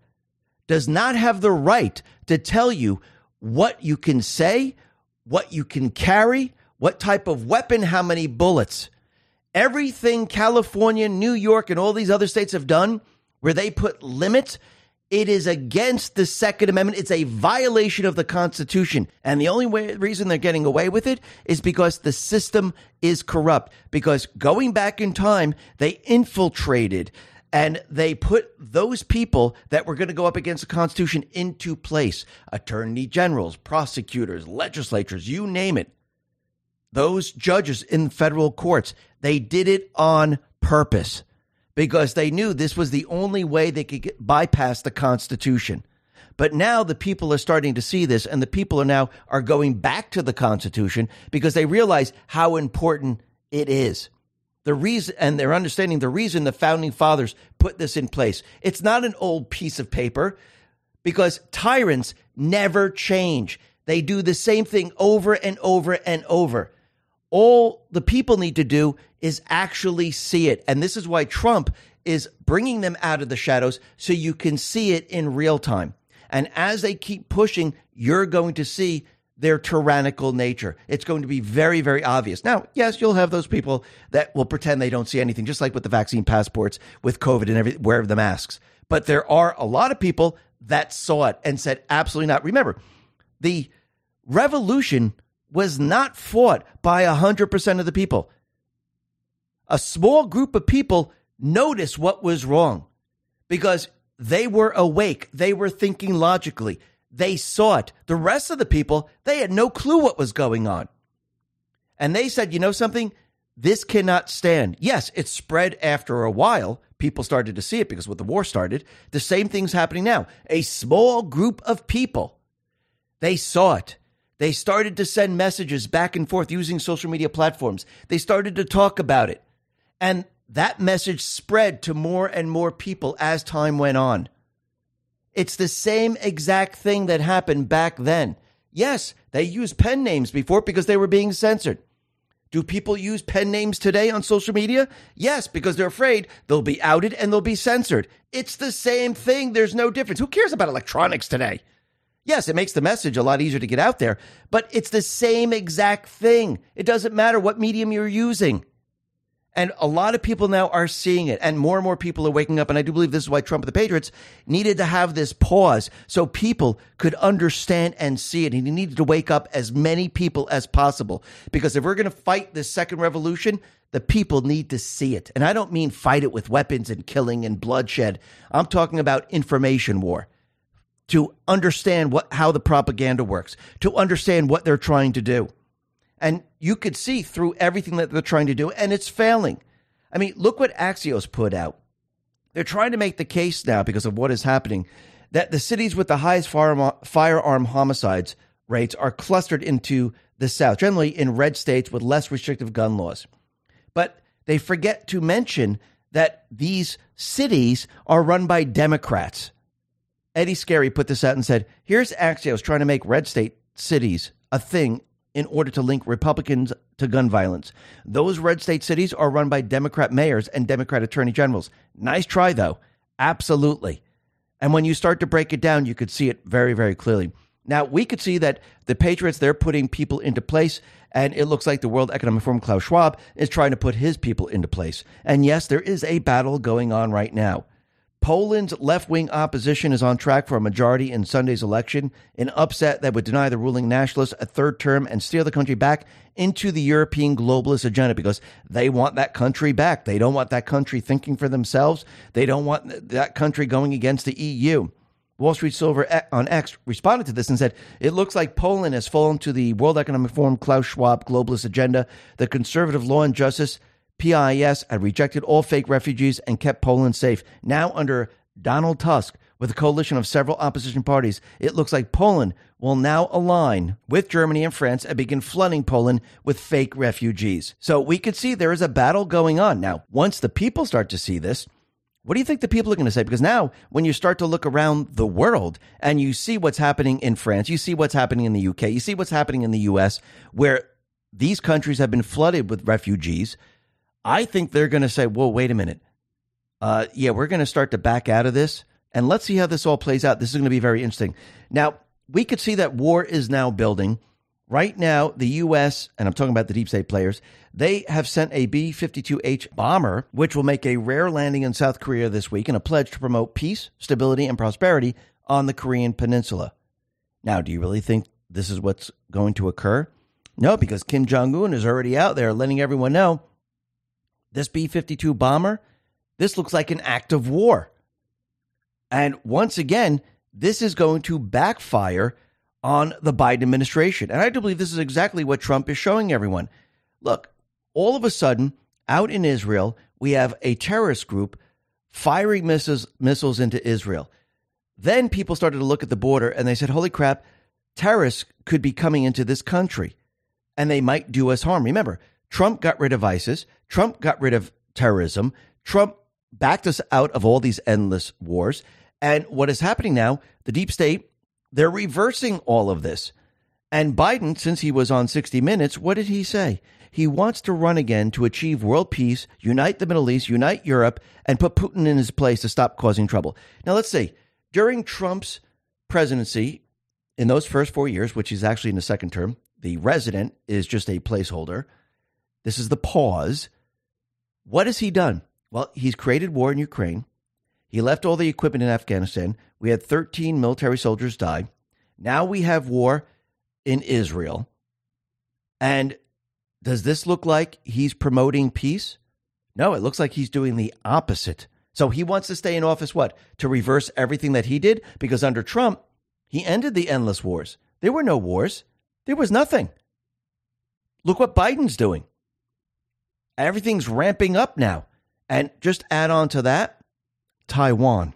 does not have the right to tell you what you can say, what you can carry, what type of weapon, how many bullets. Everything California, New York, and all these other states have done where they put limits, it is against the Second Amendment. It's a violation of the Constitution. And the only way, reason they're getting away with it is because the system is corrupt. Because going back in time, they infiltrated and they put those people that were going to go up against the Constitution into place attorney generals, prosecutors, legislatures, you name it. Those judges in federal courts, they did it on purpose because they knew this was the only way they could get, bypass the Constitution. But now the people are starting to see this, and the people are now are going back to the Constitution because they realize how important it is. The reason, and they're understanding the reason the founding fathers put this in place. It's not an old piece of paper because tyrants never change. They do the same thing over and over and over. All the people need to do is actually see it. And this is why Trump is bringing them out of the shadows so you can see it in real time. And as they keep pushing, you're going to see their tyrannical nature. It's going to be very, very obvious. Now, yes, you'll have those people that will pretend they don't see anything, just like with the vaccine passports, with COVID and every wear the masks. But there are a lot of people that saw it and said, absolutely not. Remember, the revolution was not fought by 100% of the people. A small group of people noticed what was wrong because they were awake. They were thinking logically. They saw it. The rest of the people, they had no clue what was going on. And they said, you know something? This cannot stand. Yes, it spread after a while. People started to see it because when the war started, the same thing's happening now. A small group of people, they saw it. They started to send messages back and forth using social media platforms. They started to talk about it. And that message spread to more and more people as time went on. It's the same exact thing that happened back then. Yes, they used pen names before because they were being censored. Do people use pen names today on social media? Yes, because they're afraid they'll be outed and they'll be censored. It's the same thing. There's no difference. Who cares about electronics today? Yes, it makes the message a lot easier to get out there, but it's the same exact thing. It doesn't matter what medium you're using. And a lot of people now are seeing it, and more and more people are waking up. And I do believe this is why Trump and the Patriots needed to have this pause so people could understand and see it. And he needed to wake up as many people as possible. Because if we're going to fight this second revolution, the people need to see it. And I don't mean fight it with weapons and killing and bloodshed. I'm talking about information war to understand what how the propaganda works, to understand what they're trying to do. And you could see through everything that they're trying to do, and it's failing. I mean, look what Axios put out. They're trying to make the case now because of what is happening that the cities with the highest firearm, firearm homicides rates are clustered into the South, generally in red states with less restrictive gun laws. But they forget to mention that these cities are run by Democrats. Eddie Scarry put this out and said, Here's Axios trying to make red state cities a thing in order to link Republicans to gun violence. Those red state cities are run by Democrat mayors and Democrat attorney generals. Nice try, though. Absolutely. And when you start to break it down, you could see it very, very clearly. Now, we could see that the Patriots, they're putting people into place, and it looks like the World Economic Forum, Klaus Schwab, is trying to put his people into place. And yes, there is a battle going on right now. Poland's left wing opposition is on track for a majority in Sunday's election, an upset that would deny the ruling nationalists a third term and steer the country back into the European globalist agenda because they want that country back. They don't want that country thinking for themselves. They don't want that country going against the EU. Wall Street Silver eh, on X responded to this and said, It looks like Poland has fallen to the World Economic Forum Klaus Schwab globalist agenda. The conservative law and justice PIS had rejected all fake refugees and kept Poland safe. Now, under Donald Tusk, with a coalition of several opposition parties, it looks like Poland will now align with Germany and France and begin flooding Poland with fake refugees. So we could see there is a battle going on. Now, once the people start to see this, What do you think the people are going to say? Because now, when you start to look around the world and you see what's happening in France, you see what's happening in the UK, you see what's happening in the US, where these countries have been flooded with refugees, I think they're going to say, whoa, wait a minute. Uh, yeah, we're going to start to back out of this and let's see how this all plays out. This is going to be very interesting. Now, we could see that war is now building. Right now, the U.S., and I'm talking about the deep state players, they have sent a B 52H bomber, which will make a rare landing in South Korea this week and a pledge to promote peace, stability, and prosperity on the Korean Peninsula. Now, do you really think this is what's going to occur? No, because Kim Jong un is already out there letting everyone know this B 52 bomber, this looks like an act of war. And once again, this is going to backfire on the Biden administration. And I do believe this is exactly what Trump is showing everyone. Look, all of a sudden, out in Israel, we have a terrorist group firing missiles, missiles into Israel. Then people started to look at the border and they said, holy crap, terrorists could be coming into this country and they might do us harm. Remember, Trump got rid of ISIS, Trump got rid of terrorism, Trump backed us out of all these endless wars. And what is happening now, the deep state, they're reversing all of this. And Biden, since he was on 60 Minutes, what did he say? He wants to run again to achieve world peace, unite the Middle East, unite Europe, and put Putin in his place to stop causing trouble. Now, let's see. During Trump's presidency, in those first four years, which is actually in the second term, the resident is just a placeholder. This is the pause. What has he done? Well, he's created war in Ukraine. He left all the equipment in Afghanistan. We had 13 military soldiers die. Now we have war in Israel. And does this look like he's promoting peace? No, it looks like he's doing the opposite. So he wants to stay in office, what? To reverse everything that he did? Because under Trump, he ended the endless wars. There were no wars, there was nothing. Look what Biden's doing. Everything's ramping up now. And just add on to that, Taiwan.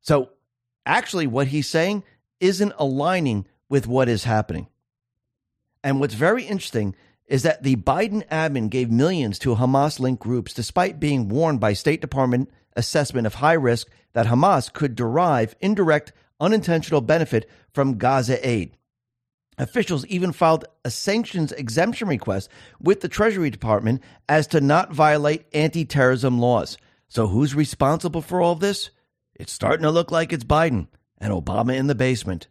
So actually, what he's saying isn't aligning with what is happening. And what's very interesting is that the Biden admin gave millions to Hamas linked groups despite being warned by State Department assessment of high risk that Hamas could derive indirect unintentional benefit from Gaza aid. Officials even filed a sanctions exemption request with the Treasury Department as to not violate anti terrorism laws. So who's responsible for all this? It's starting to look like it's Biden and Obama in the basement.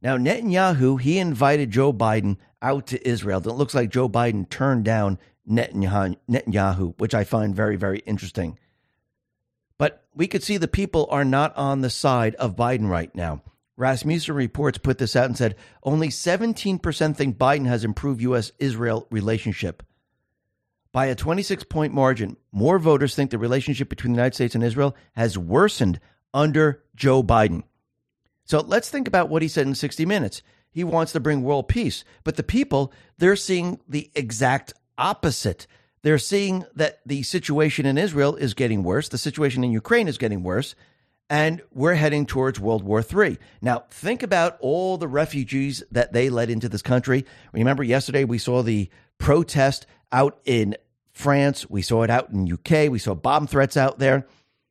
Now, Netanyahu, he invited Joe Biden out to Israel. It looks like Joe Biden turned down Netanyahu, which I find very, very interesting. But we could see the people are not on the side of Biden right now. Rasmussen reports put this out and said only 17% think Biden has improved U.S. Israel relationship. By a 26 point margin, more voters think the relationship between the United States and Israel has worsened under Joe Biden. So let's think about what he said in 60 Minutes. He wants to bring world peace, but the people, they're seeing the exact opposite. They're seeing that the situation in Israel is getting worse, the situation in Ukraine is getting worse, and we're heading towards World War III. Now, think about all the refugees that they led into this country. Remember, yesterday we saw the protest out in France, we saw it out in UK, we saw bomb threats out there.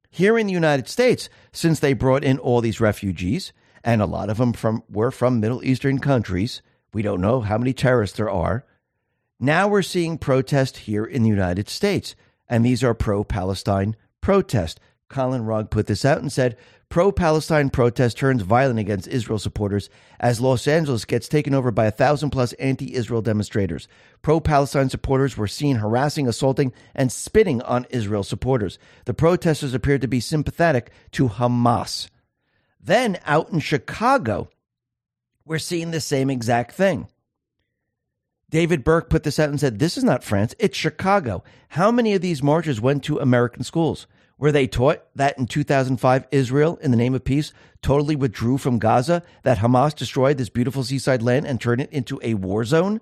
Here in the United States, since they brought in all these refugees, and a lot of them from were from Middle Eastern countries, we don't know how many terrorists there are. Now we're seeing protests here in the United States, and these are pro-Palestine protests. Colin Rugg put this out and said pro Palestine protest turns violent against Israel supporters as Los Angeles gets taken over by a thousand plus anti Israel demonstrators. Pro Palestine supporters were seen harassing, assaulting, and spitting on Israel supporters. The protesters appeared to be sympathetic to Hamas. Then out in Chicago, we're seeing the same exact thing. David Burke put this out and said, This is not France, it's Chicago. How many of these marches went to American schools? Where they taught that in 2005, Israel, in the name of peace, totally withdrew from Gaza, that Hamas destroyed this beautiful seaside land and turned it into a war zone.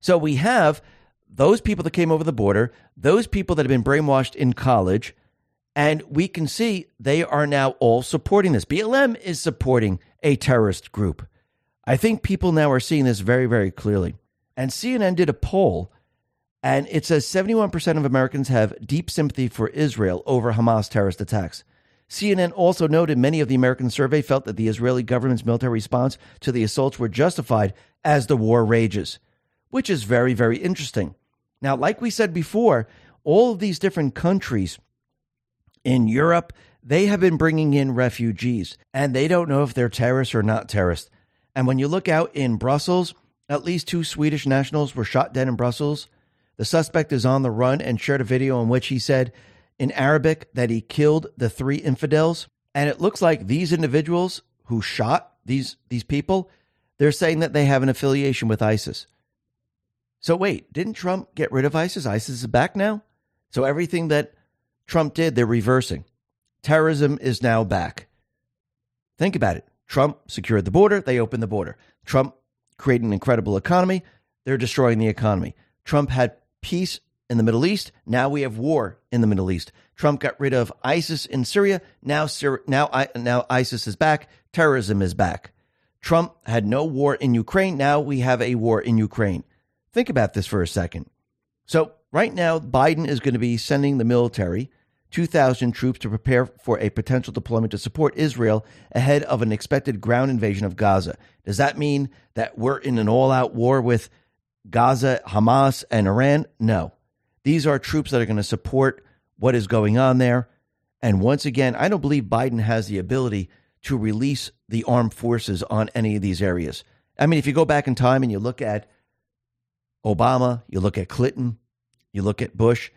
So we have those people that came over the border, those people that have been brainwashed in college, and we can see they are now all supporting this. BLM is supporting a terrorist group. I think people now are seeing this very, very clearly. And CNN did a poll And it says 71% of Americans have deep sympathy for Israel over Hamas terrorist attacks. CNN also noted many of the Americans surveyed felt that the Israeli government's military response to the assaults were justified as the war rages, which is very, very interesting. Now, like we said before, all of these different countries in Europe, they have been bringing in refugees, and they don't know if they're terrorists or not terrorists. And when you look out in Brussels, at least two Swedish nationals were shot dead in Brussels. The suspect is on the run and shared a video in which he said in Arabic that he killed the three infidels. And it looks like these individuals who shot these, these people, they're saying that they have an affiliation with ISIS. So wait, didn't Trump get rid of ISIS? ISIS is back now? So everything that Trump did, they're reversing. Terrorism is now back. Think about it. Trump secured the border, they opened the border. Trump created an incredible economy, they're destroying the economy. Trump had peace in the Middle East, now we have war in the Middle East. Trump got rid of ISIS in Syria, now now now ISIS is back, terrorism is back. Trump had no war in Ukraine, now we have a war in Ukraine. Think about this for a second. So, right now Biden is going to be sending the military 2,000 troops to prepare for a potential deployment to support Israel ahead of an expected ground invasion of Gaza. Does that mean that we're in an all out war with Gaza, Hamas, and Iran? No. These are troops that are going to support what is going on there. And once again, I don't believe Biden has the ability to release the armed forces on any of these areas. I mean, if you go back in time and you look at Obama, you look at Clinton, you look at Bush,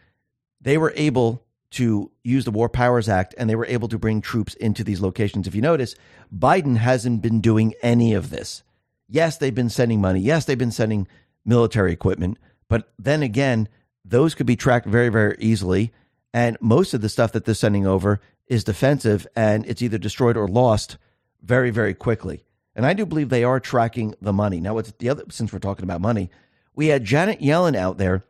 they were able to use the War Powers Act and they were able to bring troops into these locations. If you notice, Biden hasn't been doing any of this. Yes, they've been sending money. Yes, they've been sending military equipment. But then again, those could be tracked very, very easily. And most of the stuff that they're sending over is defensive and it's either destroyed or lost very, very quickly. And I do believe they are tracking the money. Now, what's the other, since we're talking about money, we had Janet Yellen out there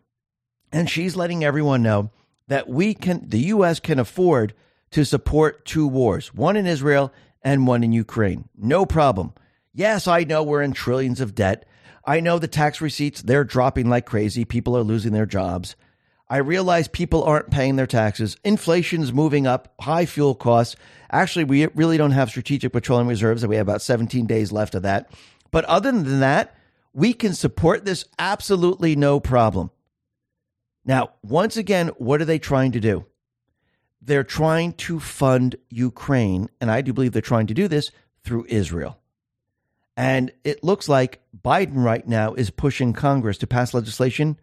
and she's letting everyone know that we can, the U.S. can afford to support two wars, one in Israel and one in Ukraine. No problem. Yes, I know we're in trillions of debt. I know the tax receipts, they're dropping like crazy. People are losing their jobs. I realize people aren't paying their taxes. Inflation's moving up, high fuel costs. Actually, we really don't have strategic petroleum reserves, and we have about 17 days left of that. But other than that, we can support this absolutely no problem. Now, once again, what are they trying to do? They're trying to fund Ukraine, and I do believe they're trying to do this through Israel. And it looks like Biden right now is pushing Congress to pass legislation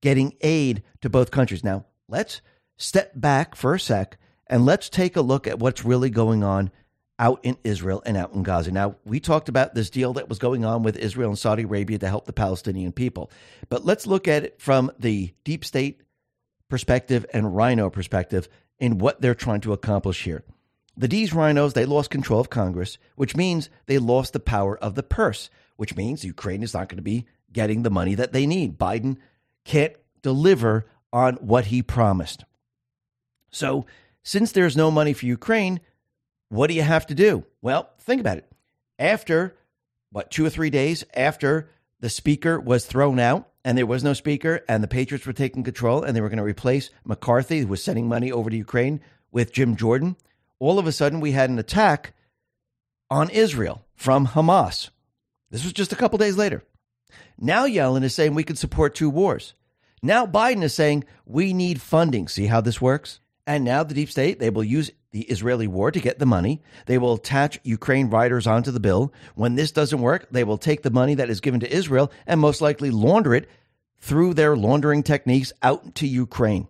getting aid to both countries. Now, let's step back for a sec and let's take a look at what's really going on out in Israel and out in Gaza. Now, we talked about this deal that was going on with Israel and Saudi Arabia to help the Palestinian people. But let's look at it from the deep state perspective and rhino perspective in what they're trying to accomplish here. The D's rhinos, they lost control of Congress, which means they lost the power of the purse, which means Ukraine is not going to be getting the money that they need. Biden can't deliver on what he promised. So, since there's no money for Ukraine, what do you have to do? Well, think about it. After, what, two or three days after the speaker was thrown out and there was no speaker and the Patriots were taking control and they were going to replace McCarthy, who was sending money over to Ukraine, with Jim Jordan, all of a sudden we had an attack on Israel from Hamas. This was just a couple days later. Now Yellen is saying we can support two wars. Now Biden is saying we need funding. See how this works? And now the deep state, they will use the Israeli war to get the money. They will attach Ukraine riders onto the bill. When this doesn't work, they will take the money that is given to Israel and most likely launder it through their laundering techniques out to Ukraine.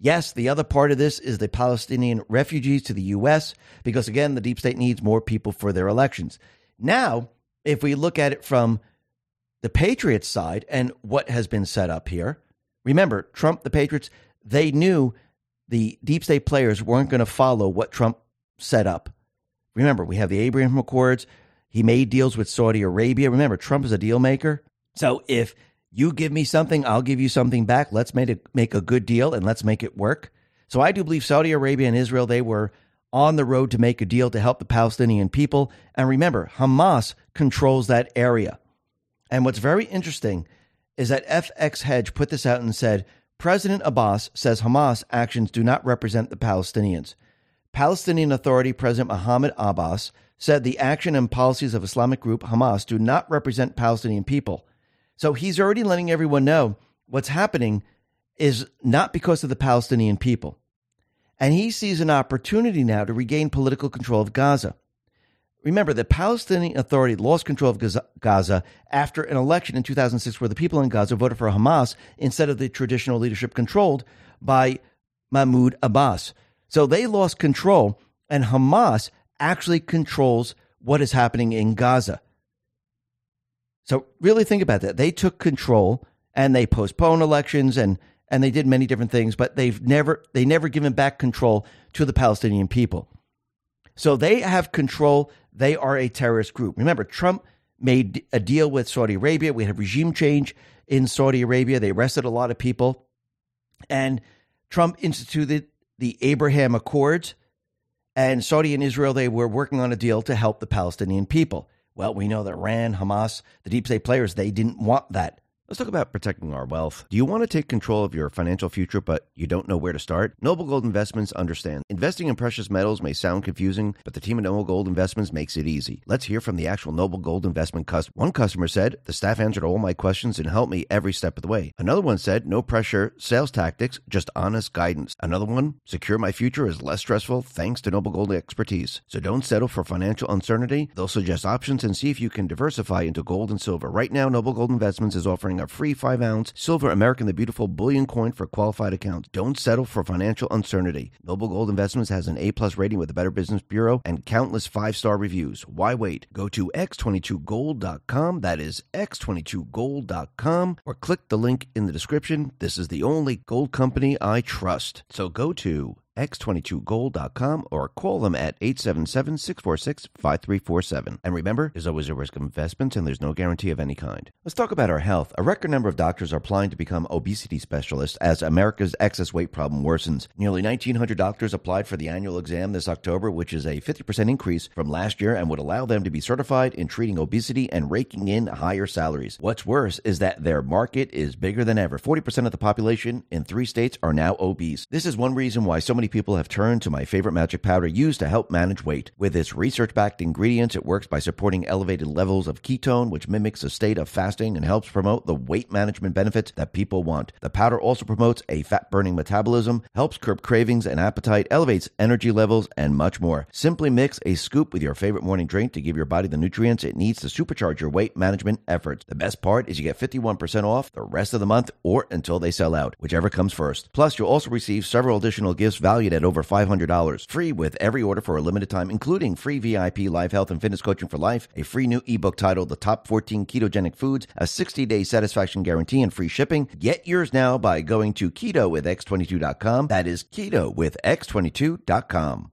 Yes, the other part of this is the Palestinian refugees to the U.S., because again, the deep state needs more people for their elections. Now, if we look at it from the Patriots side and what has been set up here, remember, Trump, the Patriots, they knew the deep state players weren't going to follow what Trump set up. Remember, we have the Abraham Accords. He made deals with Saudi Arabia. Remember, Trump is a deal maker. So if you give me something, I'll give you something back. Let's make it make a good deal and let's make it work. So I do believe Saudi Arabia and Israel they were on the road to make a deal to help the Palestinian people. And remember, Hamas controls that area. And what's very interesting is that FX Hedge put this out and said President Abbas says Hamas actions do not represent the Palestinians. Palestinian Authority President Mohammed Abbas said the action and policies of Islamic group Hamas do not represent Palestinian people. So he's already letting everyone know what's happening is not because of the Palestinian people. And he sees an opportunity now to regain political control of Gaza. Remember, the Palestinian Authority lost control of Gaza after an election in 2006 where the people in Gaza voted for Hamas instead of the traditional leadership controlled by Mahmoud Abbas. So they lost control, and Hamas actually controls what is happening in Gaza. So really think about that. They took control and they postponed elections and and they did many different things, but they've never they never given back control to the Palestinian people. So they have control. They are a terrorist group. Remember, Trump made a deal with Saudi Arabia. We had regime change in Saudi Arabia. They arrested a lot of people. And Trump instituted the Abraham Accords. And Saudi and Israel, they were working on a deal to help the Palestinian people. Well, we know that Iran, Hamas, the deep state players, they didn't want that. Let's talk about protecting our wealth. Do you want to take control of your financial future, but you don't know where to start? Noble Gold Investments understands. Investing in precious metals may sound confusing, but the team at Noble Gold Investments makes it easy. Let's hear from the actual Noble Gold Investment customer. One customer said, The staff answered all my questions and helped me every step of the way. Another one said, No pressure, sales tactics, just honest guidance. Another one, Secure my future is less stressful thanks to Noble Gold expertise. So don't settle for financial uncertainty. They'll suggest options and see if you can diversify into gold and silver. Right now, Noble Gold Investments is offering a free 5 ounce silver American the Beautiful bullion coin for qualified accounts. Don't settle for financial uncertainty. Noble Gold Investments has an A plus rating with the Better Business Bureau and countless five star reviews. Why wait? Go to x22gold.com. That is x22gold.com or click the link in the description. This is the only gold company I trust. So go to x22gold.com or call them at 877-646-5347. And remember, there's always a risk of investments and there's no guarantee of any kind. Let's talk about our health. A record number of doctors are applying to become obesity specialists as America's excess weight problem worsens. Nearly 1,900 doctors applied for the annual exam this October, which is a 50% increase from last year and would allow them to be certified in treating obesity and raking in higher salaries. What's worse is that their market is bigger than ever. 40% of the population in three states are now obese. This is one reason why so many people have turned to my favorite magic powder used to help manage weight. With its research backed ingredients, it works by supporting elevated levels of ketone, which mimics a state of fasting and helps promote the weight management benefits that people want. The powder also promotes a fat burning metabolism, helps curb cravings and appetite, elevates energy levels, and much more. Simply mix a scoop with your favorite morning drink to give your body the nutrients it needs to supercharge your weight management efforts. The best part is you get 51% off the rest of the month or until they sell out, whichever comes first. Plus, you'll also receive several additional gifts valued at over $500. Free with every order for a limited time, including free VIP live health and fitness coaching for life, a free new ebook titled The Top 14 Ketogenic Foods, a 60 day satisfaction guarantee, and free shipping. Get yours now by going to keto with x22.com. That is keto with x22.com.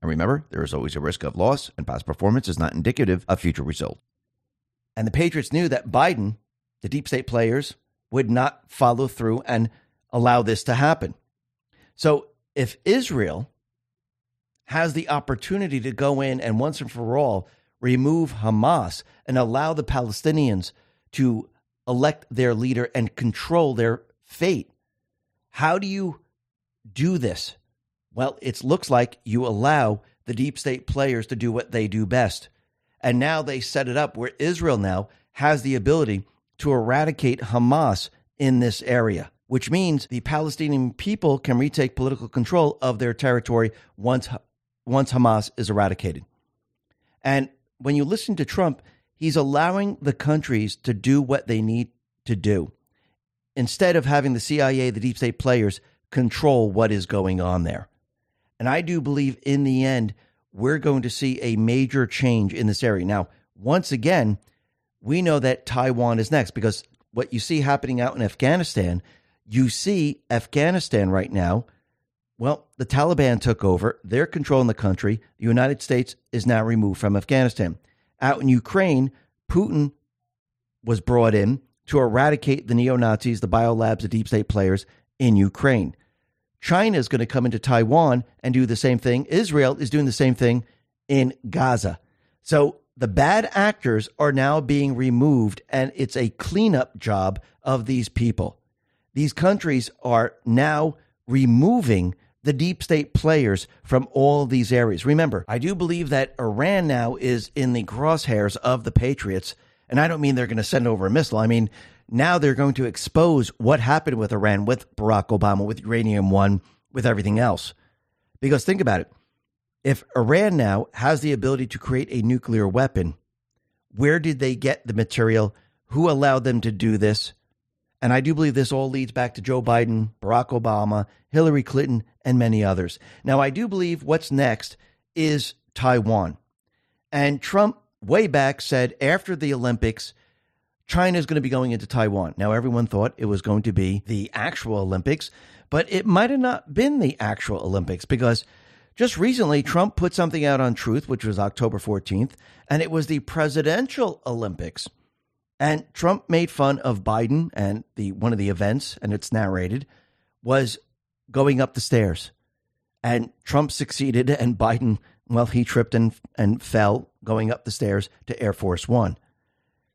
And remember, there is always a risk of loss, and past performance is not indicative of future results. And the Patriots knew that Biden, the deep state players, would not follow through and allow this to happen. So if Israel has the opportunity to go in and once and for all remove Hamas and allow the Palestinians to elect their leader and control their fate, how do you do this? Well, it looks like you allow the deep state players to do what they do best. And now they set it up where Israel now has the ability to eradicate Hamas in this area, which means the Palestinian people can retake political control of their territory once, once Hamas is eradicated. And when you listen to Trump, he's allowing the countries to do what they need to do instead of having the CIA, the deep state players, control what is going on there. And I do believe in the end, we're going to see a major change in this area. Now, once again, we know that Taiwan is next because what you see happening out in Afghanistan, you see Afghanistan right now. Well, the Taliban took over. They're controlling the country. The United States is now removed from Afghanistan. Out in Ukraine, Putin was brought in to eradicate the neo Nazis, the biolabs, the deep state players in Ukraine. China is going to come into Taiwan and do the same thing. Israel is doing the same thing in Gaza. So the bad actors are now being removed, and it's a cleanup job of these people. These countries are now removing the deep state players from all these areas. Remember, I do believe that Iran now is in the crosshairs of the Patriots. And I don't mean they're going to send over a missile. I mean, now they're going to expose what happened with Iran, with Barack Obama, with Uranium One, with everything else. Because think about it if Iran now has the ability to create a nuclear weapon, where did they get the material? Who allowed them to do this? And I do believe this all leads back to Joe Biden, Barack Obama, Hillary Clinton, and many others. Now, I do believe what's next is Taiwan. And Trump, way back, said after the Olympics, China is going to be going into Taiwan. Now, everyone thought it was going to be the actual Olympics, but it might have not been the actual Olympics because just recently, Trump put something out on Truth, which was October 14th, and it was the presidential Olympics. And Trump made fun of Biden and the one of the events, and it's narrated, was going up the stairs. And Trump succeeded, and Biden, well, he tripped and, and fell going up the stairs to Air Force One.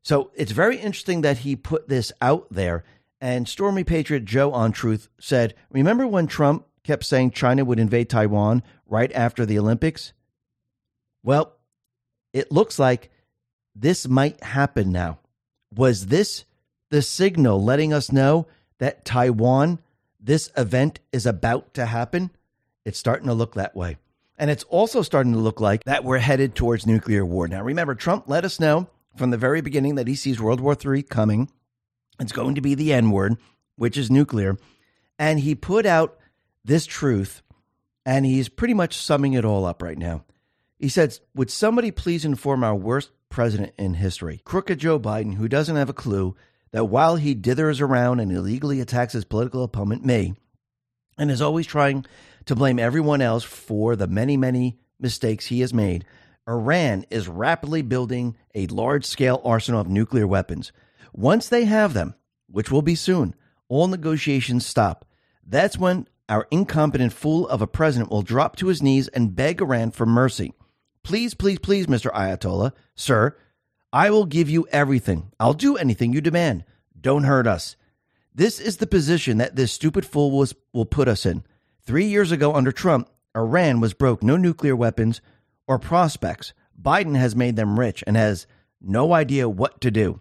So it's very interesting that he put this out there. And Stormy Patriot Joe on Truth said, Remember when Trump kept saying China would invade Taiwan right after the Olympics? Well, it looks like this might happen now. Was this the signal letting us know that Taiwan, this event is about to happen? It's starting to look that way. And it's also starting to look like that we're headed towards nuclear war. Now, remember, Trump let us know from the very beginning that he sees World War III coming. It's going to be the N word, which is nuclear. And he put out this truth, and he's pretty much summing it all up right now. He says, Would somebody please inform our worst president in history, crooked Joe Biden, who doesn't have a clue that while he dithers around and illegally attacks his political opponent, me, and is always trying to blame everyone else for the many, many mistakes he has made, Iran is rapidly building a large scale arsenal of nuclear weapons. Once they have them, which will be soon, all negotiations stop. That's when our incompetent fool of a president will drop to his knees and beg Iran for mercy. Please, please, please, Mr. Ayatollah, sir, I will give you everything. I'll do anything you demand. Don't hurt us. This is the position that this stupid fool was, will put us in. Three years ago, under Trump, Iran was broke, no nuclear weapons or prospects. Biden has made them rich and has no idea what to do.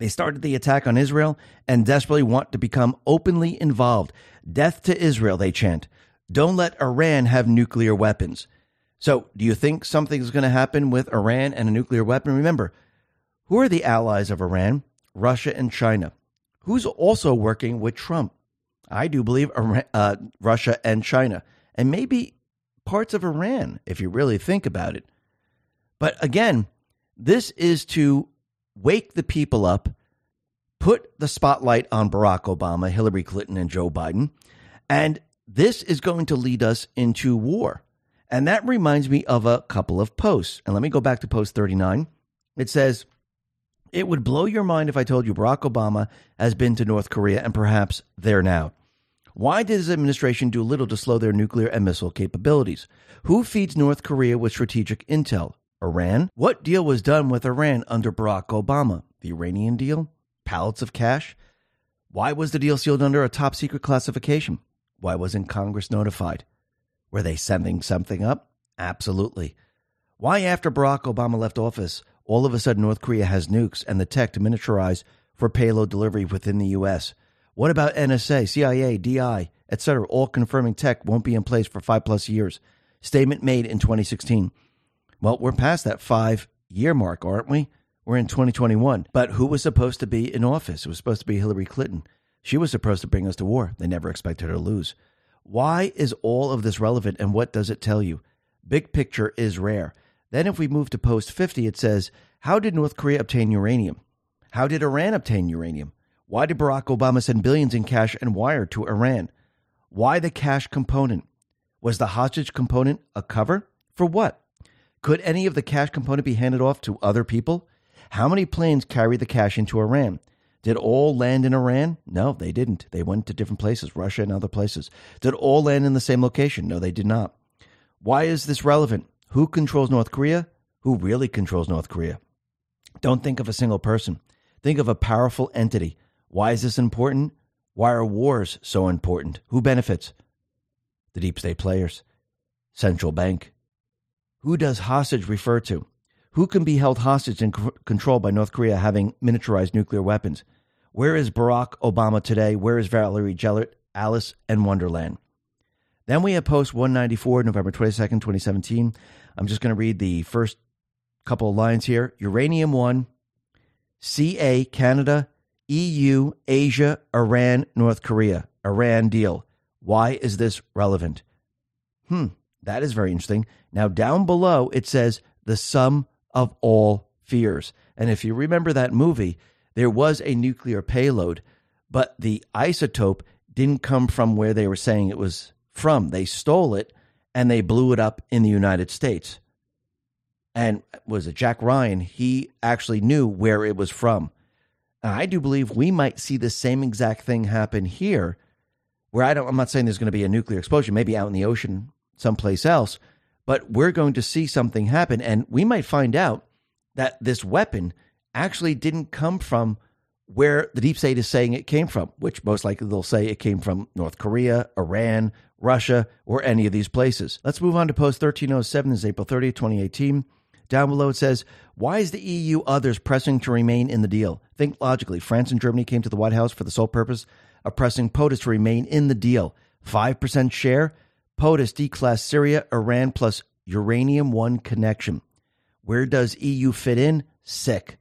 They started the attack on Israel and desperately want to become openly involved. Death to Israel, they chant. Don't let Iran have nuclear weapons. So, do you think something's going to happen with Iran and a nuclear weapon? Remember, who are the allies of Iran? Russia and China. Who's also working with Trump? I do believe uh, Russia and China, and maybe parts of Iran, if you really think about it. But again, this is to wake the people up, put the spotlight on Barack Obama, Hillary Clinton, and Joe Biden. And this is going to lead us into war. And that reminds me of a couple of posts. And let me go back to post 39. It says, It would blow your mind if I told you Barack Obama has been to North Korea and perhaps there now. Why did his administration do little to slow their nuclear and missile capabilities? Who feeds North Korea with strategic intel? Iran? What deal was done with Iran under Barack Obama? The Iranian deal? Pallets of cash? Why was the deal sealed under a top secret classification? Why wasn't Congress notified? Were they sending something up? Absolutely. Why, after Barack Obama left office, all of a sudden North Korea has nukes and the tech to miniaturize for payload delivery within the U.S. What about NSA, CIA, DI, etc., all confirming tech won't be in place for five plus years? Statement made in 2016. Well, we're past that five year mark, aren't we? We're in 2021. But who was supposed to be in office? It was supposed to be Hillary Clinton. She was supposed to bring us to war. They never expected her to lose. Why is all of this relevant and what does it tell you? Big picture is rare. Then, if we move to post 50, it says, How did North Korea obtain uranium? How did Iran obtain uranium? Why did Barack Obama send billions in cash and wire to Iran? Why the cash component? Was the hostage component a cover? For what? Could any of the cash component be handed off to other people? How many planes carried the cash into Iran? Did all land in Iran? No, they didn't. They went to different places, Russia and other places. Did all land in the same location? No, they did not. Why is this relevant? Who controls North Korea? Who really controls North Korea? Don't think of a single person. Think of a powerful entity. Why is this important? Why are wars so important? Who benefits? The deep state players. Central bank. Who does hostage refer to? Who can be held hostage and c- controlled by North Korea having miniaturized nuclear weapons? Where is Barack Obama today? Where is Valerie Jarrett, Alice, and Wonderland? Then we have post 194, November 22nd, 2017. I'm just going to read the first couple of lines here. Uranium 1, CA, Canada, EU, Asia, Iran, North Korea. Iran deal. Why is this relevant? Hmm, that is very interesting. Now, down below, it says the sum of all fears. And if you remember that movie, there was a nuclear payload, but the isotope didn't come from where they were saying it was from. They stole it and they blew it up in the United States. And was it Jack Ryan? He actually knew where it was from. And I do believe we might see the same exact thing happen here, where I don't, I'm not saying there's going to be a nuclear explosion, maybe out in the ocean someplace else, but we're going to see something happen. And we might find out that this weapon actually didn't come from where the deep state is saying it came from, which most likely they'll say it came from North Korea, Iran, Russia, or any of these places. Let's move on to post 1307. This is April 30, 2018. Down below it says, Why is the EU others pressing to remain in the deal? Think logically. France and Germany came to the White House for the sole purpose of pressing POTUS to remain in the deal. 5% share. POTUS declass Syria, Iran plus uranium one connection. Where does EU fit in? Sick.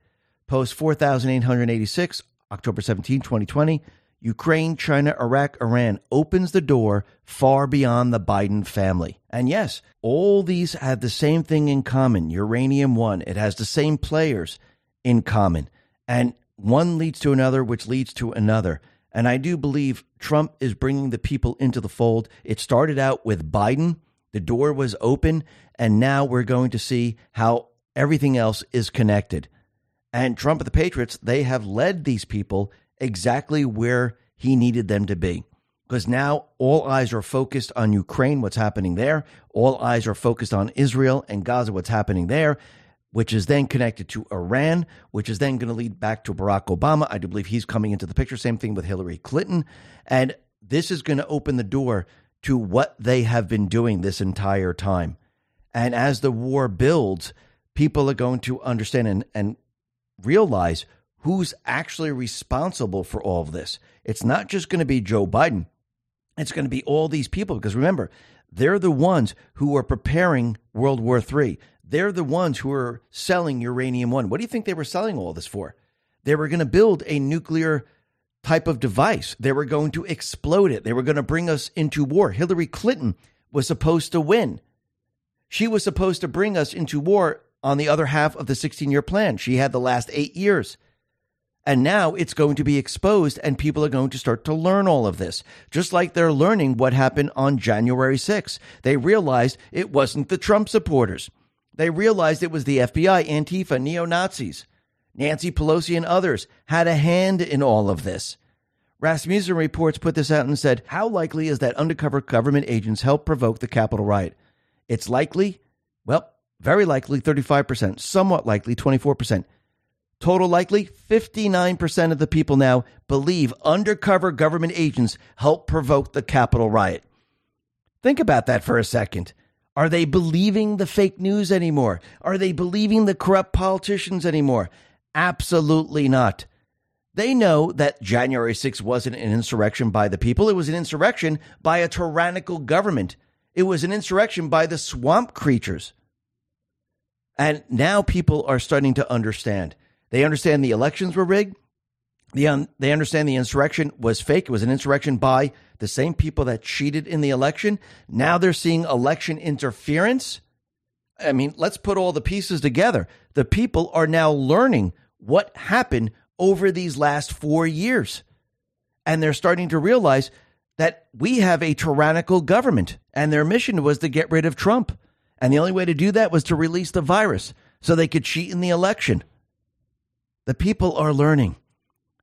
Post 4886, October 17, 2020. Ukraine, China, Iraq, Iran opens the door far beyond the Biden family. And yes, all these have the same thing in common uranium one. It has the same players in common. And one leads to another, which leads to another. And I do believe Trump is bringing the people into the fold. It started out with Biden, the door was open, and now we're going to see how everything else is connected. And Trump and the Patriots, they have led these people exactly where he needed them to be. Because now all eyes are focused on Ukraine, what's happening there. All eyes are focused on Israel and Gaza, what's happening there, which is then connected to Iran, which is then going to lead back to Barack Obama. I do believe he's coming into the picture. Same thing with Hillary Clinton. And this is going to open the door to what they have been doing this entire time. And as the war builds, people are going to understand and, and realize who's actually responsible for all of this. It's not just going to be Joe Biden, it's going to be all these people because remember, they're the ones who are preparing World War III. They're the ones who are selling uranium one. What do you think they were selling all this for? They were going to build a nuclear type of device. They were going to explode it. They were going to bring us into war. Hillary Clinton was supposed to win. She was supposed to bring us into war on the other half of the 16 year plan. She had the last eight years. And now it's going to be exposed, and people are going to start to learn all of this. Just like they're learning what happened on January 6th. They realized it wasn't the Trump supporters. They realized it was the FBI, Antifa, neo Nazis. Nancy Pelosi and others had a hand in all of this. Rasmussen reports put this out and said, How likely is that undercover government agents helped provoke the Capitol riot? It's likely, well, very likely 35%, somewhat likely 24%. Total likely 59% of the people now believe undercover government agents helped provoke the Capitol riot. Think about that for a second. Are they believing the fake news anymore? Are they believing the corrupt politicians anymore? Absolutely not. They know that January 6th wasn't an insurrection by the people. It was an insurrection by a tyrannical government. It was an insurrection by the swamp creatures. And now people are starting to understand. They understand the elections were rigged. Um, they understand the insurrection was fake. It was an insurrection by the same people that cheated in the election. Now they're seeing election interference. I mean, let's put all the pieces together. The people are now learning what happened over these last four years. And they're starting to realize that we have a tyrannical government, and their mission was to get rid of Trump. And the only way to do that was to release the virus so they could cheat in the election. The people are learning.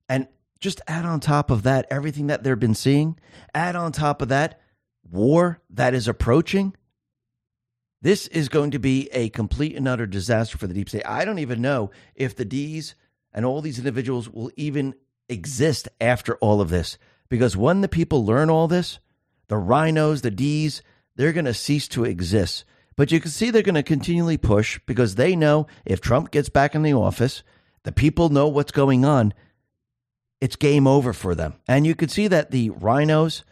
And just add on top of that everything that they've been seeing, add on top of that war that is approaching. This is going to be a complete and utter disaster for the deep state. I don't even know if the D's and all these individuals will even exist after all of this. Because when the people learn all this, the RINOs, the D's, they're going to cease to exist. But you can see they're going to continually push because they know if Trump gets back in the office, the people know what's going on. It's game over for them. And you can see that the RINOs,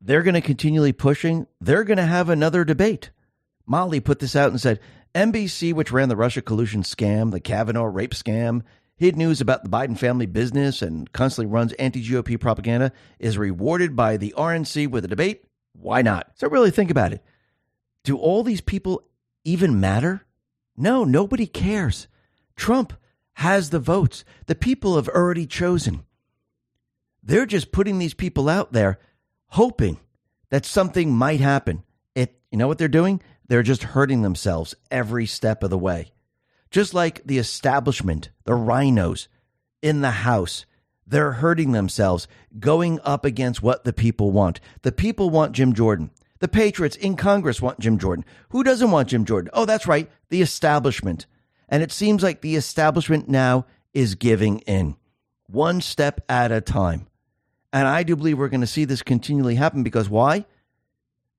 they're going to continually pushing. They're going to have another debate. Molly put this out and said NBC, which ran the Russia collusion scam, the Kavanaugh rape scam, hid news about the Biden family business, and constantly runs anti GOP propaganda, is rewarded by the RNC with a debate. Why not? So, really think about it. Do all these people even matter? No, nobody cares. Trump has the votes. The people have already chosen. They're just putting these people out there hoping that something might happen. It you know what they're doing? They're just hurting themselves every step of the way. Just like the establishment, the RINOs in the House, they're hurting themselves going up against what the people want. The people want Jim Jordan. The Patriots in Congress want Jim Jordan. Who doesn't want Jim Jordan? Oh, that's right, the establishment. And it seems like the establishment now is giving in one step at a time. And I do believe we're going to see this continually happen because why?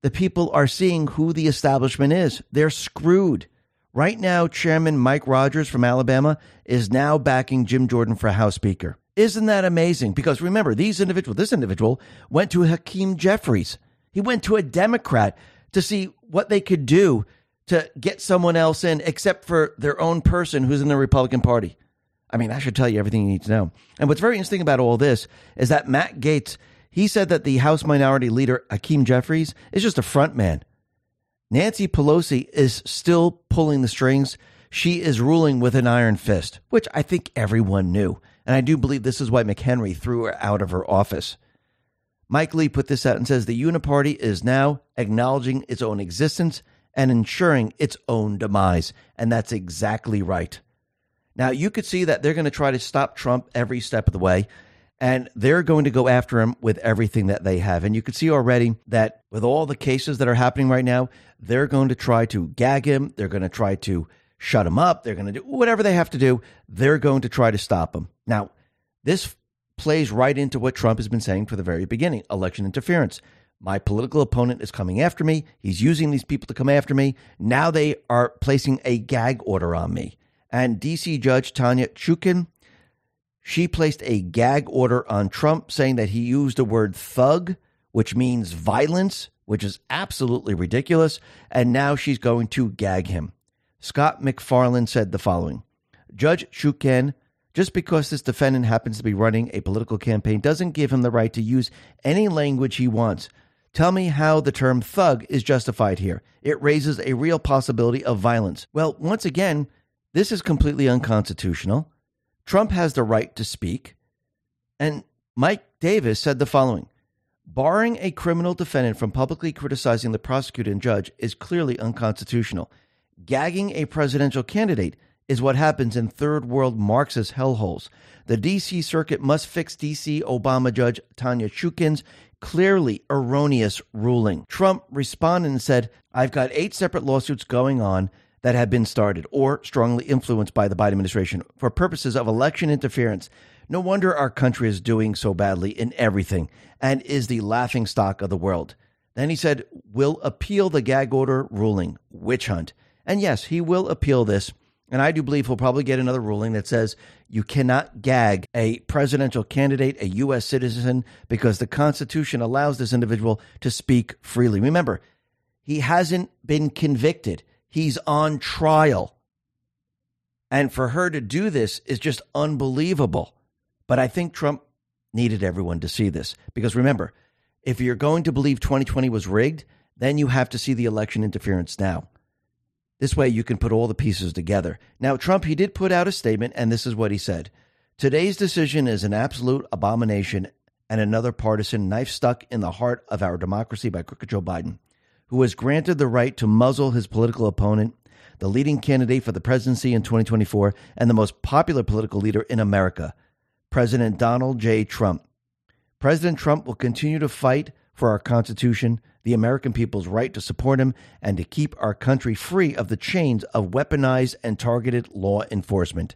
The people are seeing who the establishment is. They're screwed. Right now, Chairman Mike Rogers from Alabama is now backing Jim Jordan for House Speaker. Isn't that amazing? Because remember, these individual, this individual went to Hakeem Jeffries he went to a Democrat to see what they could do to get someone else in, except for their own person who's in the Republican Party. I mean, I should tell you everything you need to know. And what's very interesting about all this is that Matt Gaetz, he said that the House Minority Leader, Hakeem Jeffries, is just a front man. Nancy Pelosi is still pulling the strings. She is ruling with an iron fist, which I think everyone knew. And I do believe this is why McHenry threw her out of her office. Mike Lee put this out and says the Uniparty is now acknowledging its own existence and ensuring its own demise. And that's exactly right. Now, you could see that they're going to try to stop Trump every step of the way, and they're going to go after him with everything that they have. And you can see already that with all the cases that are happening right now, they're going to try to gag him. They're going to try to shut him up. They're going to do whatever they have to do. They're going to try to stop him. Now, this plays right into what Trump has been saying from the very beginning election interference. My political opponent is coming after me. He's using these people to come after me. Now they are placing a gag order on me. And DC Judge Tanya Chutkan, she placed a gag order on Trump saying that he used the word thug, which means violence, which is absolutely ridiculous. And now she's going to gag him. Scott MacFarlane said the following Judge Chutkan just because this defendant happens to be running a political campaign doesn't give him the right to use any language he wants. Tell me how the term thug is justified here. It raises a real possibility of violence. Well, once again, this is completely unconstitutional. Trump has the right to speak. And Mike Davis said the following Barring a criminal defendant from publicly criticizing the prosecutor and judge is clearly unconstitutional. Gagging a presidential candidate is what happens in third world Marxist hellholes. The D.C. Circuit must fix D.C. Obama Judge Tanya Chutkan's clearly erroneous ruling. Trump responded and said, I've got eight separate lawsuits going on that have been started or strongly influenced by the Biden administration for purposes of election interference. No wonder our country is doing so badly in everything and is the laughing stock of the world. Then he said, We'll appeal the gag order ruling, witch hunt. And yes, he will appeal this And I do believe he'll probably get another ruling that says you cannot gag a presidential candidate, a U.S. citizen, because the Constitution allows this individual to speak freely. Remember, he hasn't been convicted, he's on trial. And for her to do this is just unbelievable. But I think Trump needed everyone to see this because remember, if you're going to believe 2020 was rigged, then you have to see the election interference now. This way you can put all the pieces together. Now, Trump, he did put out a statement, and this is what he said Today's decision is an absolute abomination and another partisan knife stuck in the heart of our democracy by crooked Joe Biden, who was granted the right to muzzle his political opponent, the leading candidate for the presidency in 2024, and the most popular political leader in America, President Donald J. Trump. President Trump will continue to fight for our Constitution, the American people's right to support him, and to keep our country free of the chains of weaponized and targeted law enforcement.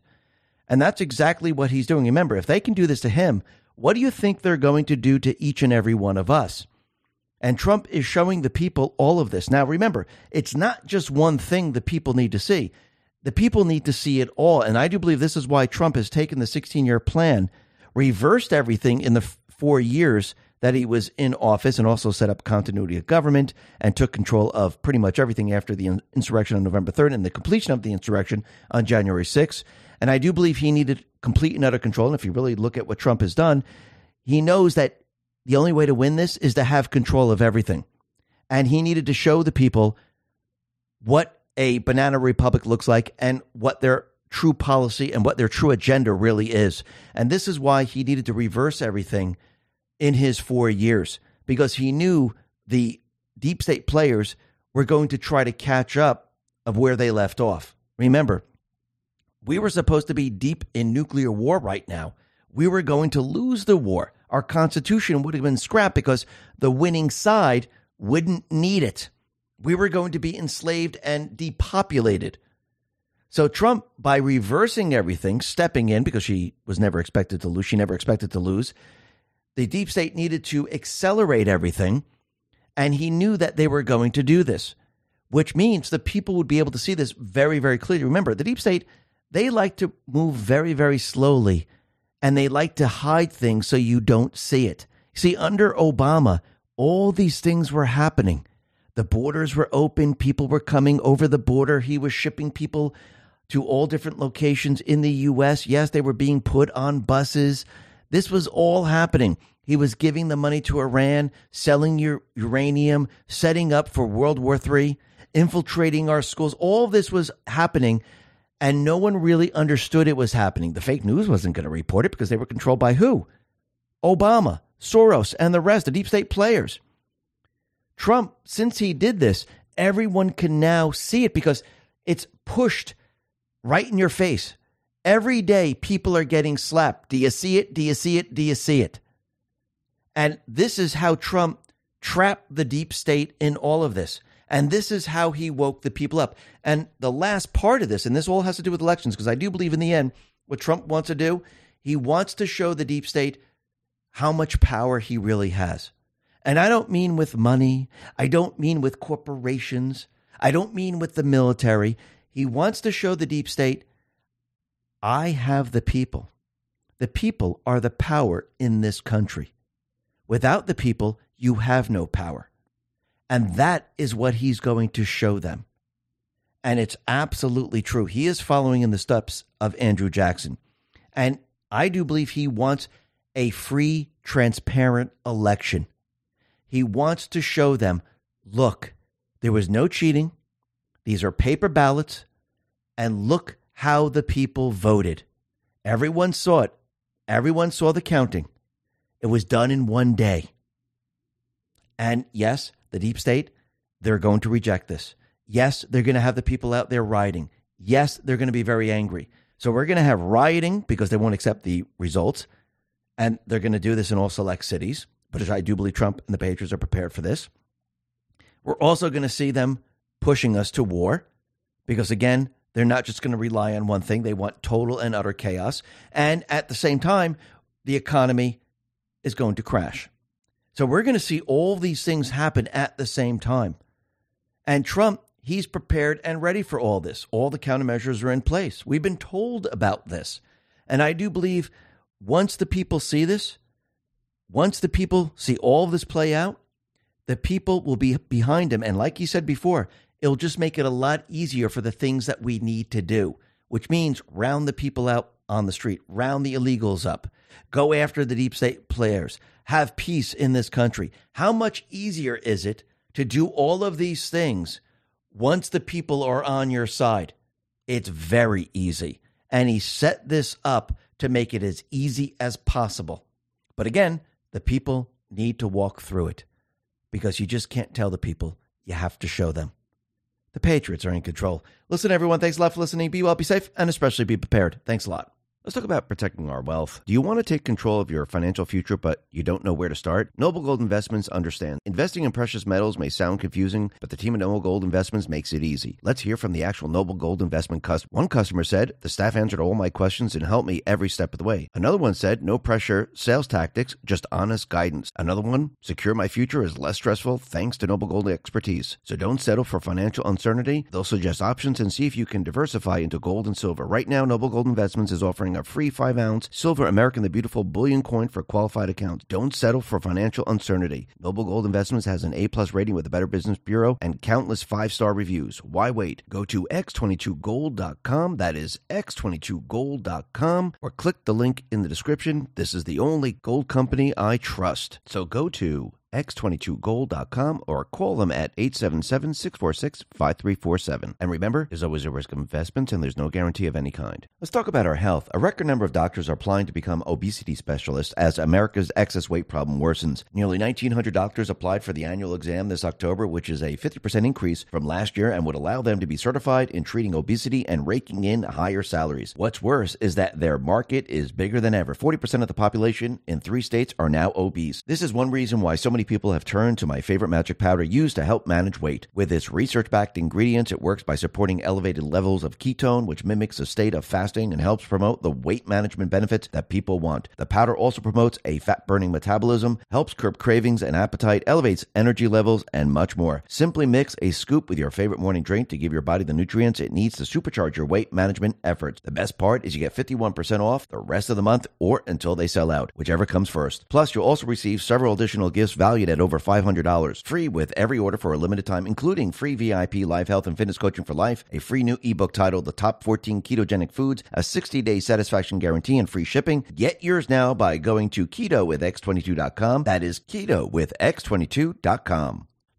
And that's exactly what he's doing. Remember, if they can do this to him, what do you think they're going to do to each and every one of us? And Trump is showing the people all of this. Now, remember, it's not just one thing the people need to see. The people need to see it all. And I do believe this is why Trump has taken the 16 year plan, reversed everything in the four years that he was in office and also set up continuity of government and took control of pretty much everything after the insurrection on November 3rd and the completion of the insurrection on January 6th. And I do believe he needed complete and utter control. And if you really look at what Trump has done, he knows that the only way to win this is to have control of everything. And he needed to show the people what a banana republic looks like and what their true policy and what their true agenda really is. And this is why he needed to reverse everything in his four years because he knew the deep state players were going to try to catch up of where they left off. Remember, we were supposed to be deep in nuclear war right now. We were going to lose the war. Our constitution would have been scrapped because the winning side wouldn't need it. We were going to be enslaved and depopulated. So Trump, by reversing everything, stepping in because she was never expected to lose, she never expected to lose, the deep state needed to accelerate everything, and he knew that they were going to do this, which means the people would be able to see this very, very clearly. Remember, the deep state, they like to move very, very slowly, and they like to hide things so you don't see it. See, under Obama, all these things were happening. The borders were open, people were coming over the border. He was shipping people to all different locations in the US. Yes, they were being put on buses. This was all happening. He was giving the money to Iran, selling your uranium, setting up for World War III, infiltrating our schools. All this was happening, and no one really understood it was happening. The fake news wasn't going to report it because they were controlled by who? Obama, Soros, and the rest, the deep state players. Trump, since he did this, everyone can now see it because it's pushed right in your face. Every day, people are getting slapped. Do you see it? Do you see it? Do you see it? And this is how Trump trapped the deep state in all of this. And this is how he woke the people up. And the last part of this, and this all has to do with elections, because I do believe in the end, what Trump wants to do, he wants to show the deep state how much power he really has. And I don't mean with money, I don't mean with corporations, I don't mean with the military. He wants to show the deep state I have the people. The people are the power in this country. Without the people, you have no power. And that is what he's going to show them. And it's absolutely true. He is following in the steps of Andrew Jackson. And I do believe he wants a free, transparent election. He wants to show them look, there was no cheating. These are paper ballots. And look how the people voted. Everyone saw it. Everyone saw the counting. It was done in one day. And yes, the deep state, they're going to reject this. Yes, they're going to have the people out there rioting. Yes, they're going to be very angry. So we're going to have rioting because they won't accept the results. And they're going to do this in all select cities. But I do believe Trump and the Patriots are prepared for this. We're also going to see them pushing us to war because, again, they're not just going to rely on one thing. They want total and utter chaos. And at the same time, the economy is going to crash. So we're going to see all these things happen at the same time. And Trump, he's prepared and ready for all this. All the countermeasures are in place. We've been told about this. And I do believe once the people see this, once the people see all this play out, the people will be behind him. And like you said before, it'll just make it a lot easier for the things that we need to do, which means round the people out on the street, round the illegals up, go after the deep state players, have peace in this country. How much easier is it to do all of these things once the people are on your side? It's very easy. And he set this up to make it as easy as possible. But again, the people need to walk through it because you just can't tell the people. You have to show them. The Patriots are in control. Listen, everyone. Thanks a lot for listening. Be well, be safe, and especially be prepared. Thanks a lot. Let's talk about protecting our wealth. Do you want to take control of your financial future, but you don't know where to start? Noble Gold Investments understands. Investing in precious metals may sound confusing, but the team at Noble Gold Investments makes it easy. Let's hear from the actual Noble Gold Investment customer. One customer said, The staff answered all my questions and helped me every step of the way. Another one said, No pressure, sales tactics, just honest guidance. Another one, Secure my future is less stressful thanks to Noble Gold expertise. So don't settle for financial uncertainty. They'll suggest options and see if you can diversify into gold and silver. Right now, Noble Gold Investments is offering a free 5 ounce silver American the Beautiful bullion coin for qualified accounts. Don't settle for financial uncertainty. Noble Gold Investments has an A plus rating with the Better Business Bureau and countless five star reviews. Why wait? Go to x22gold.com. That is x22gold.com or click the link in the description. This is the only gold company I trust. So go to x22gold.com or call them at 877-646-5347. And remember, there's always a risk of investments and there's no guarantee of any kind. Let's talk about our health. A record number of doctors are applying to become obesity specialists as America's excess weight problem worsens. Nearly 1,900 doctors applied for the annual exam this October, which is a 50% increase from last year and would allow them to be certified in treating obesity and raking in higher salaries. What's worse is that their market is bigger than ever. 40% of the population in three states are now obese. This is one reason why so many people have turned to my favorite magic powder used to help manage weight. With its research backed ingredients, it works by supporting elevated levels of ketone, which mimics a state of fasting and helps promote the weight management benefits that people want. The powder also promotes a fat burning metabolism, helps curb cravings and appetite, elevates energy levels, and much more. Simply mix a scoop with your favorite morning drink to give your body the nutrients it needs to supercharge your weight management efforts. The best part is you get 51% off the rest of the month or until they sell out, whichever comes first. Plus, you'll also receive several additional gifts valued at over $500, free with every order for a limited time, including free VIP live health and fitness coaching for life, a free new ebook titled The Top 14 Ketogenic Foods, a 60 day satisfaction guarantee, and free shipping. Get yours now by going to keto with x22.com. That is keto with x22.com.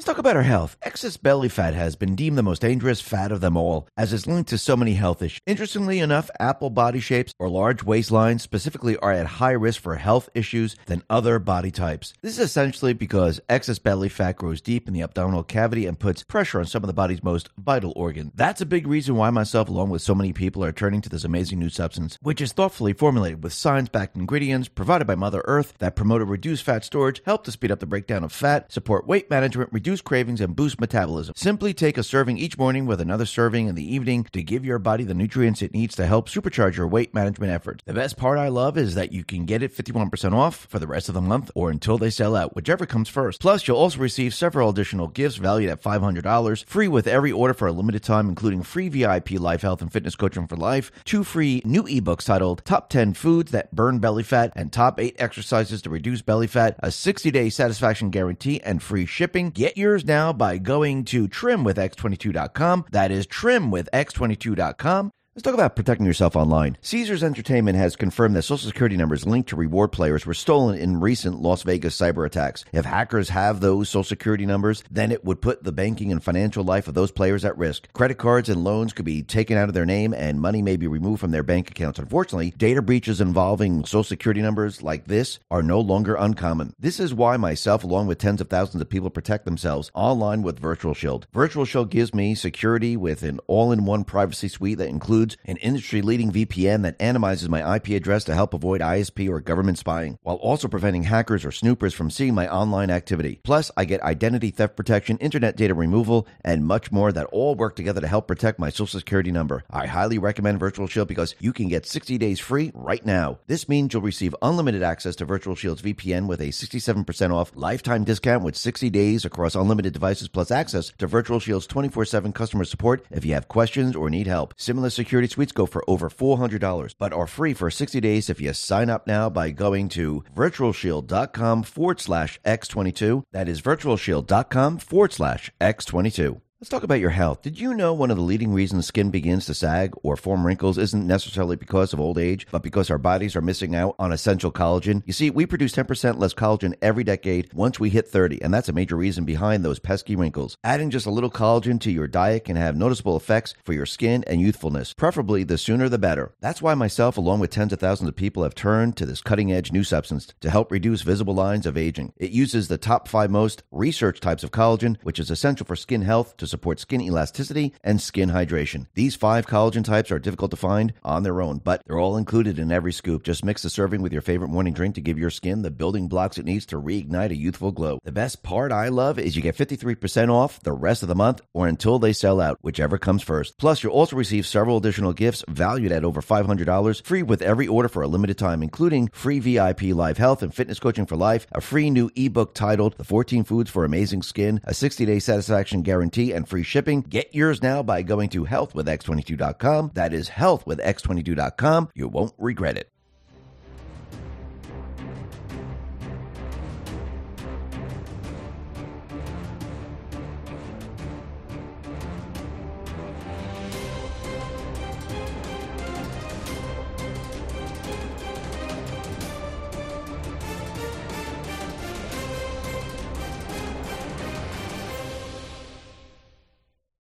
Let's talk about our health. Excess belly fat has been deemed the most dangerous fat of them all, as it's linked to so many health issues. Interestingly enough, apple body shapes or large waistlines specifically are at high risk for health issues than other body types. This is essentially because excess belly fat grows deep in the abdominal cavity and puts pressure on some of the body's most vital organs. That's a big reason why myself, along with so many people, are turning to this amazing new substance, which is thoughtfully formulated with science backed ingredients provided by Mother Earth that promote a reduced fat storage, help to speed up the breakdown of fat, support weight management, reduce reduce cravings, and boost metabolism. Simply take a serving each morning with another serving in the evening to give your body the nutrients it needs to help supercharge your weight management efforts. The best part I love is that you can get it 51% off for the rest of the month or until they sell out, whichever comes first. Plus, you'll also receive several additional gifts valued at $500, free with every order for a limited time, including free VIP life health and fitness coaching for life, two free new ebooks titled Top 10 Foods That Burn Belly Fat and Top 8 Exercises to Reduce Belly Fat, a 60 day satisfaction guarantee, and free shipping. Get yours now by going to trimwithx22.com. That is trimwithx22.com. Let's talk about protecting yourself online. Caesars Entertainment has confirmed that social security numbers linked to reward players were stolen in recent Las Vegas cyber attacks. If hackers have those social security numbers, then it would put the banking and financial life of those players at risk. Credit cards and loans could be taken out of their name and money may be removed from their bank accounts. Unfortunately, data breaches involving social security numbers like this are no longer uncommon. This is why myself, along with tens of thousands of people, protect themselves online with Virtual Shield. Virtual Shield gives me security with an all in one privacy suite that includes includes an industry leading VPN that anonymizes my IP address to help avoid ISP or government spying, while also preventing hackers or snoopers from seeing my online activity. Plus, I get identity theft protection, internet data removal, and much more that all work together to help protect my social security number. I highly recommend Virtual Shield because you can get 60 days free right now. This means you'll receive unlimited access to Virtual Shield's VPN with a 67% off lifetime discount with 60 days across unlimited devices plus access to Virtual Shield's 24 7 customer support if you have questions or need help. Similar security security suites go for over $400, but are free for 60 days if you sign up now by going to virtualshield.com forward slash X22. That is virtualshield.com forward slash X22. Let's talk about your health. Did you know one of the leading reasons skin begins to sag or form wrinkles isn't necessarily because of old age, but because our bodies are missing out on essential collagen? You see, we produce 10% less collagen every decade once we hit 30, and that's a major reason behind those pesky wrinkles. Adding just a little collagen to your diet can have noticeable effects for your skin and youthfulness, preferably the sooner the better. That's why myself, along with tens of thousands of people, have turned to this cutting edge new substance to help reduce visible lines of aging. It uses the top five most research types of collagen, which is essential for skin health to support skin elasticity and skin hydration. These five collagen types are difficult to find on their own, but they're all included in every scoop. Just mix the serving with your favorite morning drink to give your skin the building blocks it needs to reignite a youthful glow. The best part I love is you get 53% off the rest of the month or until they sell out, whichever comes first. Plus, you'll also receive several additional gifts valued at over $500 free with every order for a limited time, including free VIP live health and fitness coaching for life, a free new ebook titled The 14 Foods for Amazing Skin, a 60 day satisfaction guarantee, and free shipping shipping. Get yours now by going to healthwithx22.com. That is healthwithx22.com. You won't regret it.